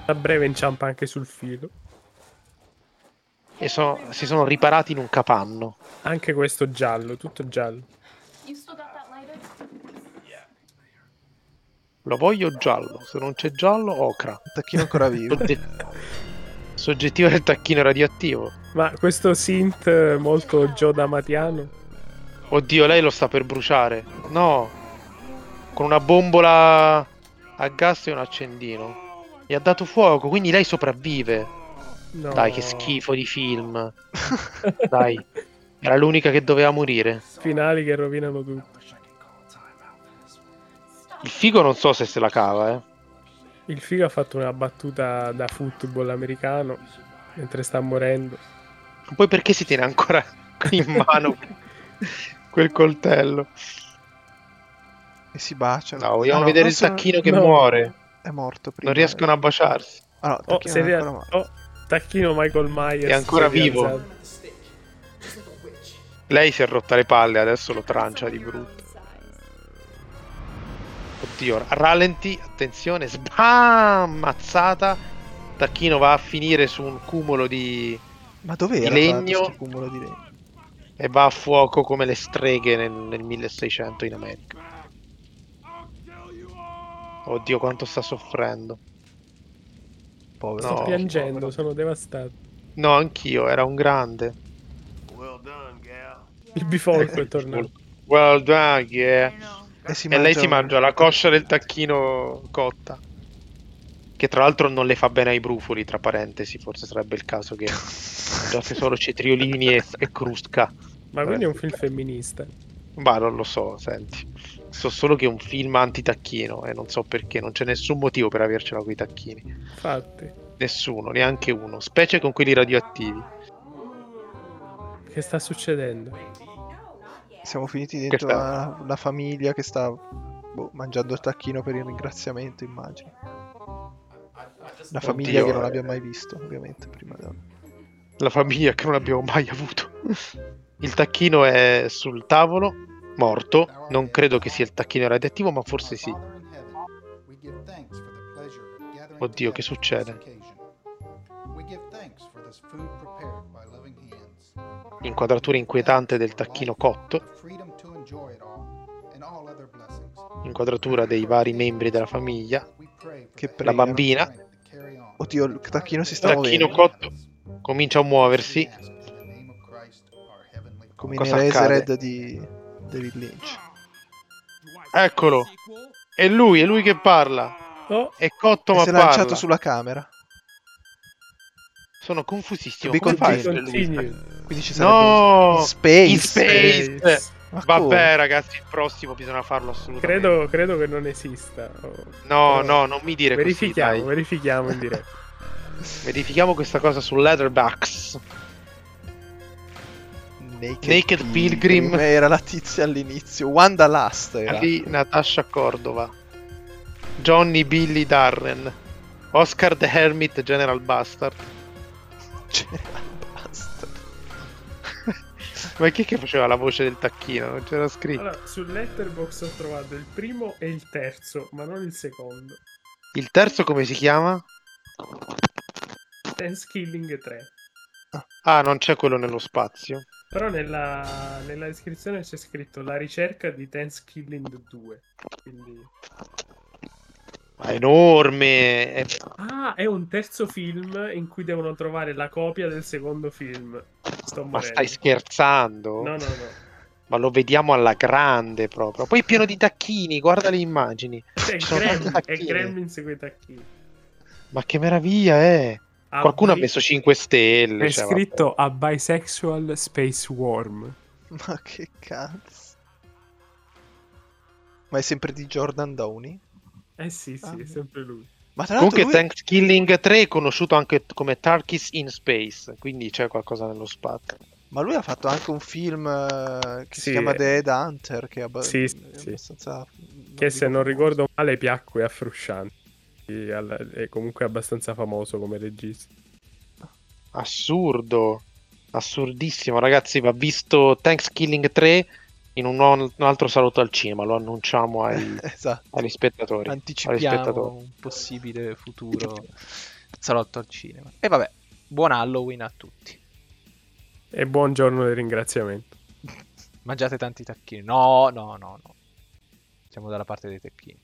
Speaker 3: A breve inciampa anche sul filo.
Speaker 1: E so- si sono riparati in un capanno.
Speaker 3: Anche questo giallo, tutto giallo.
Speaker 5: You still got that lighter?
Speaker 1: Lo voglio giallo, se non c'è giallo, ocra.
Speaker 2: Il tacchino ancora vivo.
Speaker 1: Sogge- Soggettivo del tacchino radioattivo.
Speaker 3: Ma questo synth eh, molto Joe Damatiano.
Speaker 1: Oddio, lei lo sta per bruciare. No. Con una bombola a gas e un accendino. Gli ha dato fuoco, quindi lei sopravvive.
Speaker 3: No.
Speaker 1: Dai, che schifo di film. Dai. Era l'unica che doveva morire.
Speaker 3: Finali che rovinano tutto.
Speaker 1: Il figo non so se se la cava, eh.
Speaker 3: Il figo ha fatto una battuta da football americano mentre sta morendo.
Speaker 1: Poi perché si tiene ancora in mano quel coltello?
Speaker 2: E si baciano.
Speaker 1: No, vogliamo
Speaker 2: Ah, no,
Speaker 1: vedere il
Speaker 2: so-
Speaker 1: tacchino che
Speaker 3: no.
Speaker 1: muore.
Speaker 2: È morto prima.
Speaker 1: Non riescono a baciarsi.
Speaker 2: Ah, no,
Speaker 3: Oh,
Speaker 2: tacchino è ancora
Speaker 3: oh, tacchino Michael Myers.
Speaker 1: È ancora vivo.
Speaker 3: rialzato.
Speaker 1: Lei si è rotta le palle, adesso lo trancia di brutto. Oddio, rallenti, attenzione, sbam, mazzata. Tacchino va a finire su un cumulo di,
Speaker 2: Ma dove
Speaker 1: di legno
Speaker 2: questo cumulo di legno?
Speaker 1: e va a fuoco come le streghe nel, nel 1600 in America. Oddio, quanto sta soffrendo.
Speaker 2: Povero.
Speaker 1: No.
Speaker 3: Sto piangendo, sono devastato.
Speaker 1: No, anch'io, era un grande.
Speaker 4: Well done.
Speaker 3: Il bifolco è tornato.
Speaker 1: Well done, yeah.
Speaker 2: E, si
Speaker 1: E lei
Speaker 2: mangia
Speaker 1: si mangia la coscia del tacchino cotta. Che tra l'altro non le fa bene ai brufoli, tra parentesi, forse sarebbe il caso che mangiasse solo cetriolini e, e crusca.
Speaker 3: Ma quindi è un film femminista.
Speaker 1: Ma non lo so, senti. So solo che è un film anti-tacchino e non so perché, non c'è nessun motivo per avercela con i tacchini.
Speaker 3: Infatti,
Speaker 1: Nessuno, neanche uno, specie con quelli radioattivi.
Speaker 3: che sta succedendo?
Speaker 2: Siamo finiti dentro la, la famiglia che sta boh, mangiando il tacchino per il ringraziamento, immagino. La famiglia
Speaker 1: Oddio,
Speaker 2: che non
Speaker 1: eh.
Speaker 2: abbiamo mai visto, ovviamente, prima da...
Speaker 1: La famiglia che non abbiamo mai avuto. Il tacchino è sul tavolo morto. Non credo che sia il tacchino radioattivo, ma forse sì. Oddio, che succede? Inquadratura inquietante del tacchino cotto. Inquadratura dei vari membri della famiglia.
Speaker 2: Che
Speaker 1: La bambina.
Speaker 2: Oddio, il tacchino si sta
Speaker 1: tacchino
Speaker 2: muovendo.
Speaker 1: cotto comincia a muoversi.
Speaker 2: Come
Speaker 1: Cosa
Speaker 2: in? Eraserhead di David Lynch.
Speaker 1: Eccolo. È lui, è lui che parla.
Speaker 3: Oh.
Speaker 1: È cotto
Speaker 2: E
Speaker 1: ma
Speaker 2: si è lanciato
Speaker 1: parla.
Speaker 2: sulla camera.
Speaker 1: Sono confusissimo.
Speaker 2: Be
Speaker 1: Come fa a
Speaker 2: continue.
Speaker 1: essere lui?
Speaker 2: Quindi ci sarebbe
Speaker 1: No!
Speaker 2: in space.
Speaker 1: In space.
Speaker 2: Ma
Speaker 1: Vabbè,
Speaker 2: come?
Speaker 1: ragazzi, il prossimo bisogna farlo assolutamente.
Speaker 3: Credo, credo che non esista. Oh.
Speaker 1: No,
Speaker 3: Però
Speaker 1: no, non mi dire così,
Speaker 3: verifichiamo,
Speaker 1: dai.
Speaker 3: verifichiamo in diretta.
Speaker 1: Verifichiamo questa cosa su Letterboxd.
Speaker 2: Naked,
Speaker 1: Naked Pilgrim.
Speaker 2: Era la tizia all'inizio. Wanda Last era.
Speaker 1: lì Natasha Cordova. Johnny Billy Darren. Oscar the Hermit General Bastard.
Speaker 2: General Bastard.
Speaker 1: Ma chi è che faceva la voce del tacchino? Non c'era scritto.
Speaker 3: Allora, sul letterbox ho trovato il primo e il terzo, ma non il secondo.
Speaker 1: Il terzo come si chiama?
Speaker 3: Thanksgiving 3.
Speaker 1: Ah, non c'è quello nello spazio.
Speaker 3: Però nella, nella descrizione c'è scritto la ricerca di Thanksgiving 2. Quindi...
Speaker 1: Ma è enorme. È-
Speaker 3: Ah, è un terzo film in cui devono trovare la copia del secondo film. Sto
Speaker 1: Ma
Speaker 3: morendo.
Speaker 1: stai scherzando?
Speaker 3: No, no, no.
Speaker 1: Ma lo vediamo alla grande proprio. Poi pieno di tacchini, guarda le immagini.
Speaker 3: È,
Speaker 1: Ci sono
Speaker 3: Grem-
Speaker 1: tanti
Speaker 3: è
Speaker 1: tacchini. Ma che meraviglia è!
Speaker 3: Ah,
Speaker 1: Qualcuno ha
Speaker 3: bi-
Speaker 1: messo 5 stelle.
Speaker 3: È
Speaker 1: cioè,
Speaker 3: scritto a bisexual space worm.
Speaker 2: Ma che cazzo. Ma è sempre di Jordan Downey?
Speaker 3: Eh sì, sì,
Speaker 2: Ah.
Speaker 3: è sempre lui.
Speaker 2: Ma tra
Speaker 1: Comunque
Speaker 2: lui...
Speaker 1: Thanksgiving 3 è conosciuto anche come Turkeys in Space, quindi c'è qualcosa nello spazio.
Speaker 2: Ma lui ha fatto anche un film eh, che si
Speaker 3: Sì,
Speaker 2: chiama
Speaker 3: eh.
Speaker 2: The Headhunter, che è, abba-
Speaker 3: Sì,
Speaker 2: è
Speaker 3: sì.
Speaker 2: abbastanza...
Speaker 3: Che se non ricordo male piacque a Frusciante. E È comunque abbastanza famoso come regista.
Speaker 1: Assurdo, assurdissimo, ragazzi. Va visto Thanksgiving 3 in un, un altro saluto al cinema. Lo annunciamo ai,
Speaker 2: Esatto.
Speaker 1: agli spettatori. agli
Speaker 2: Anticipiamo
Speaker 1: spettatori.
Speaker 2: un possibile futuro salotto al cinema. E vabbè, buon Halloween a tutti.
Speaker 3: E buongiorno del ringraziamento.
Speaker 2: Mangiate tanti tacchini. No, no, no, no. Siamo dalla parte dei tacchini.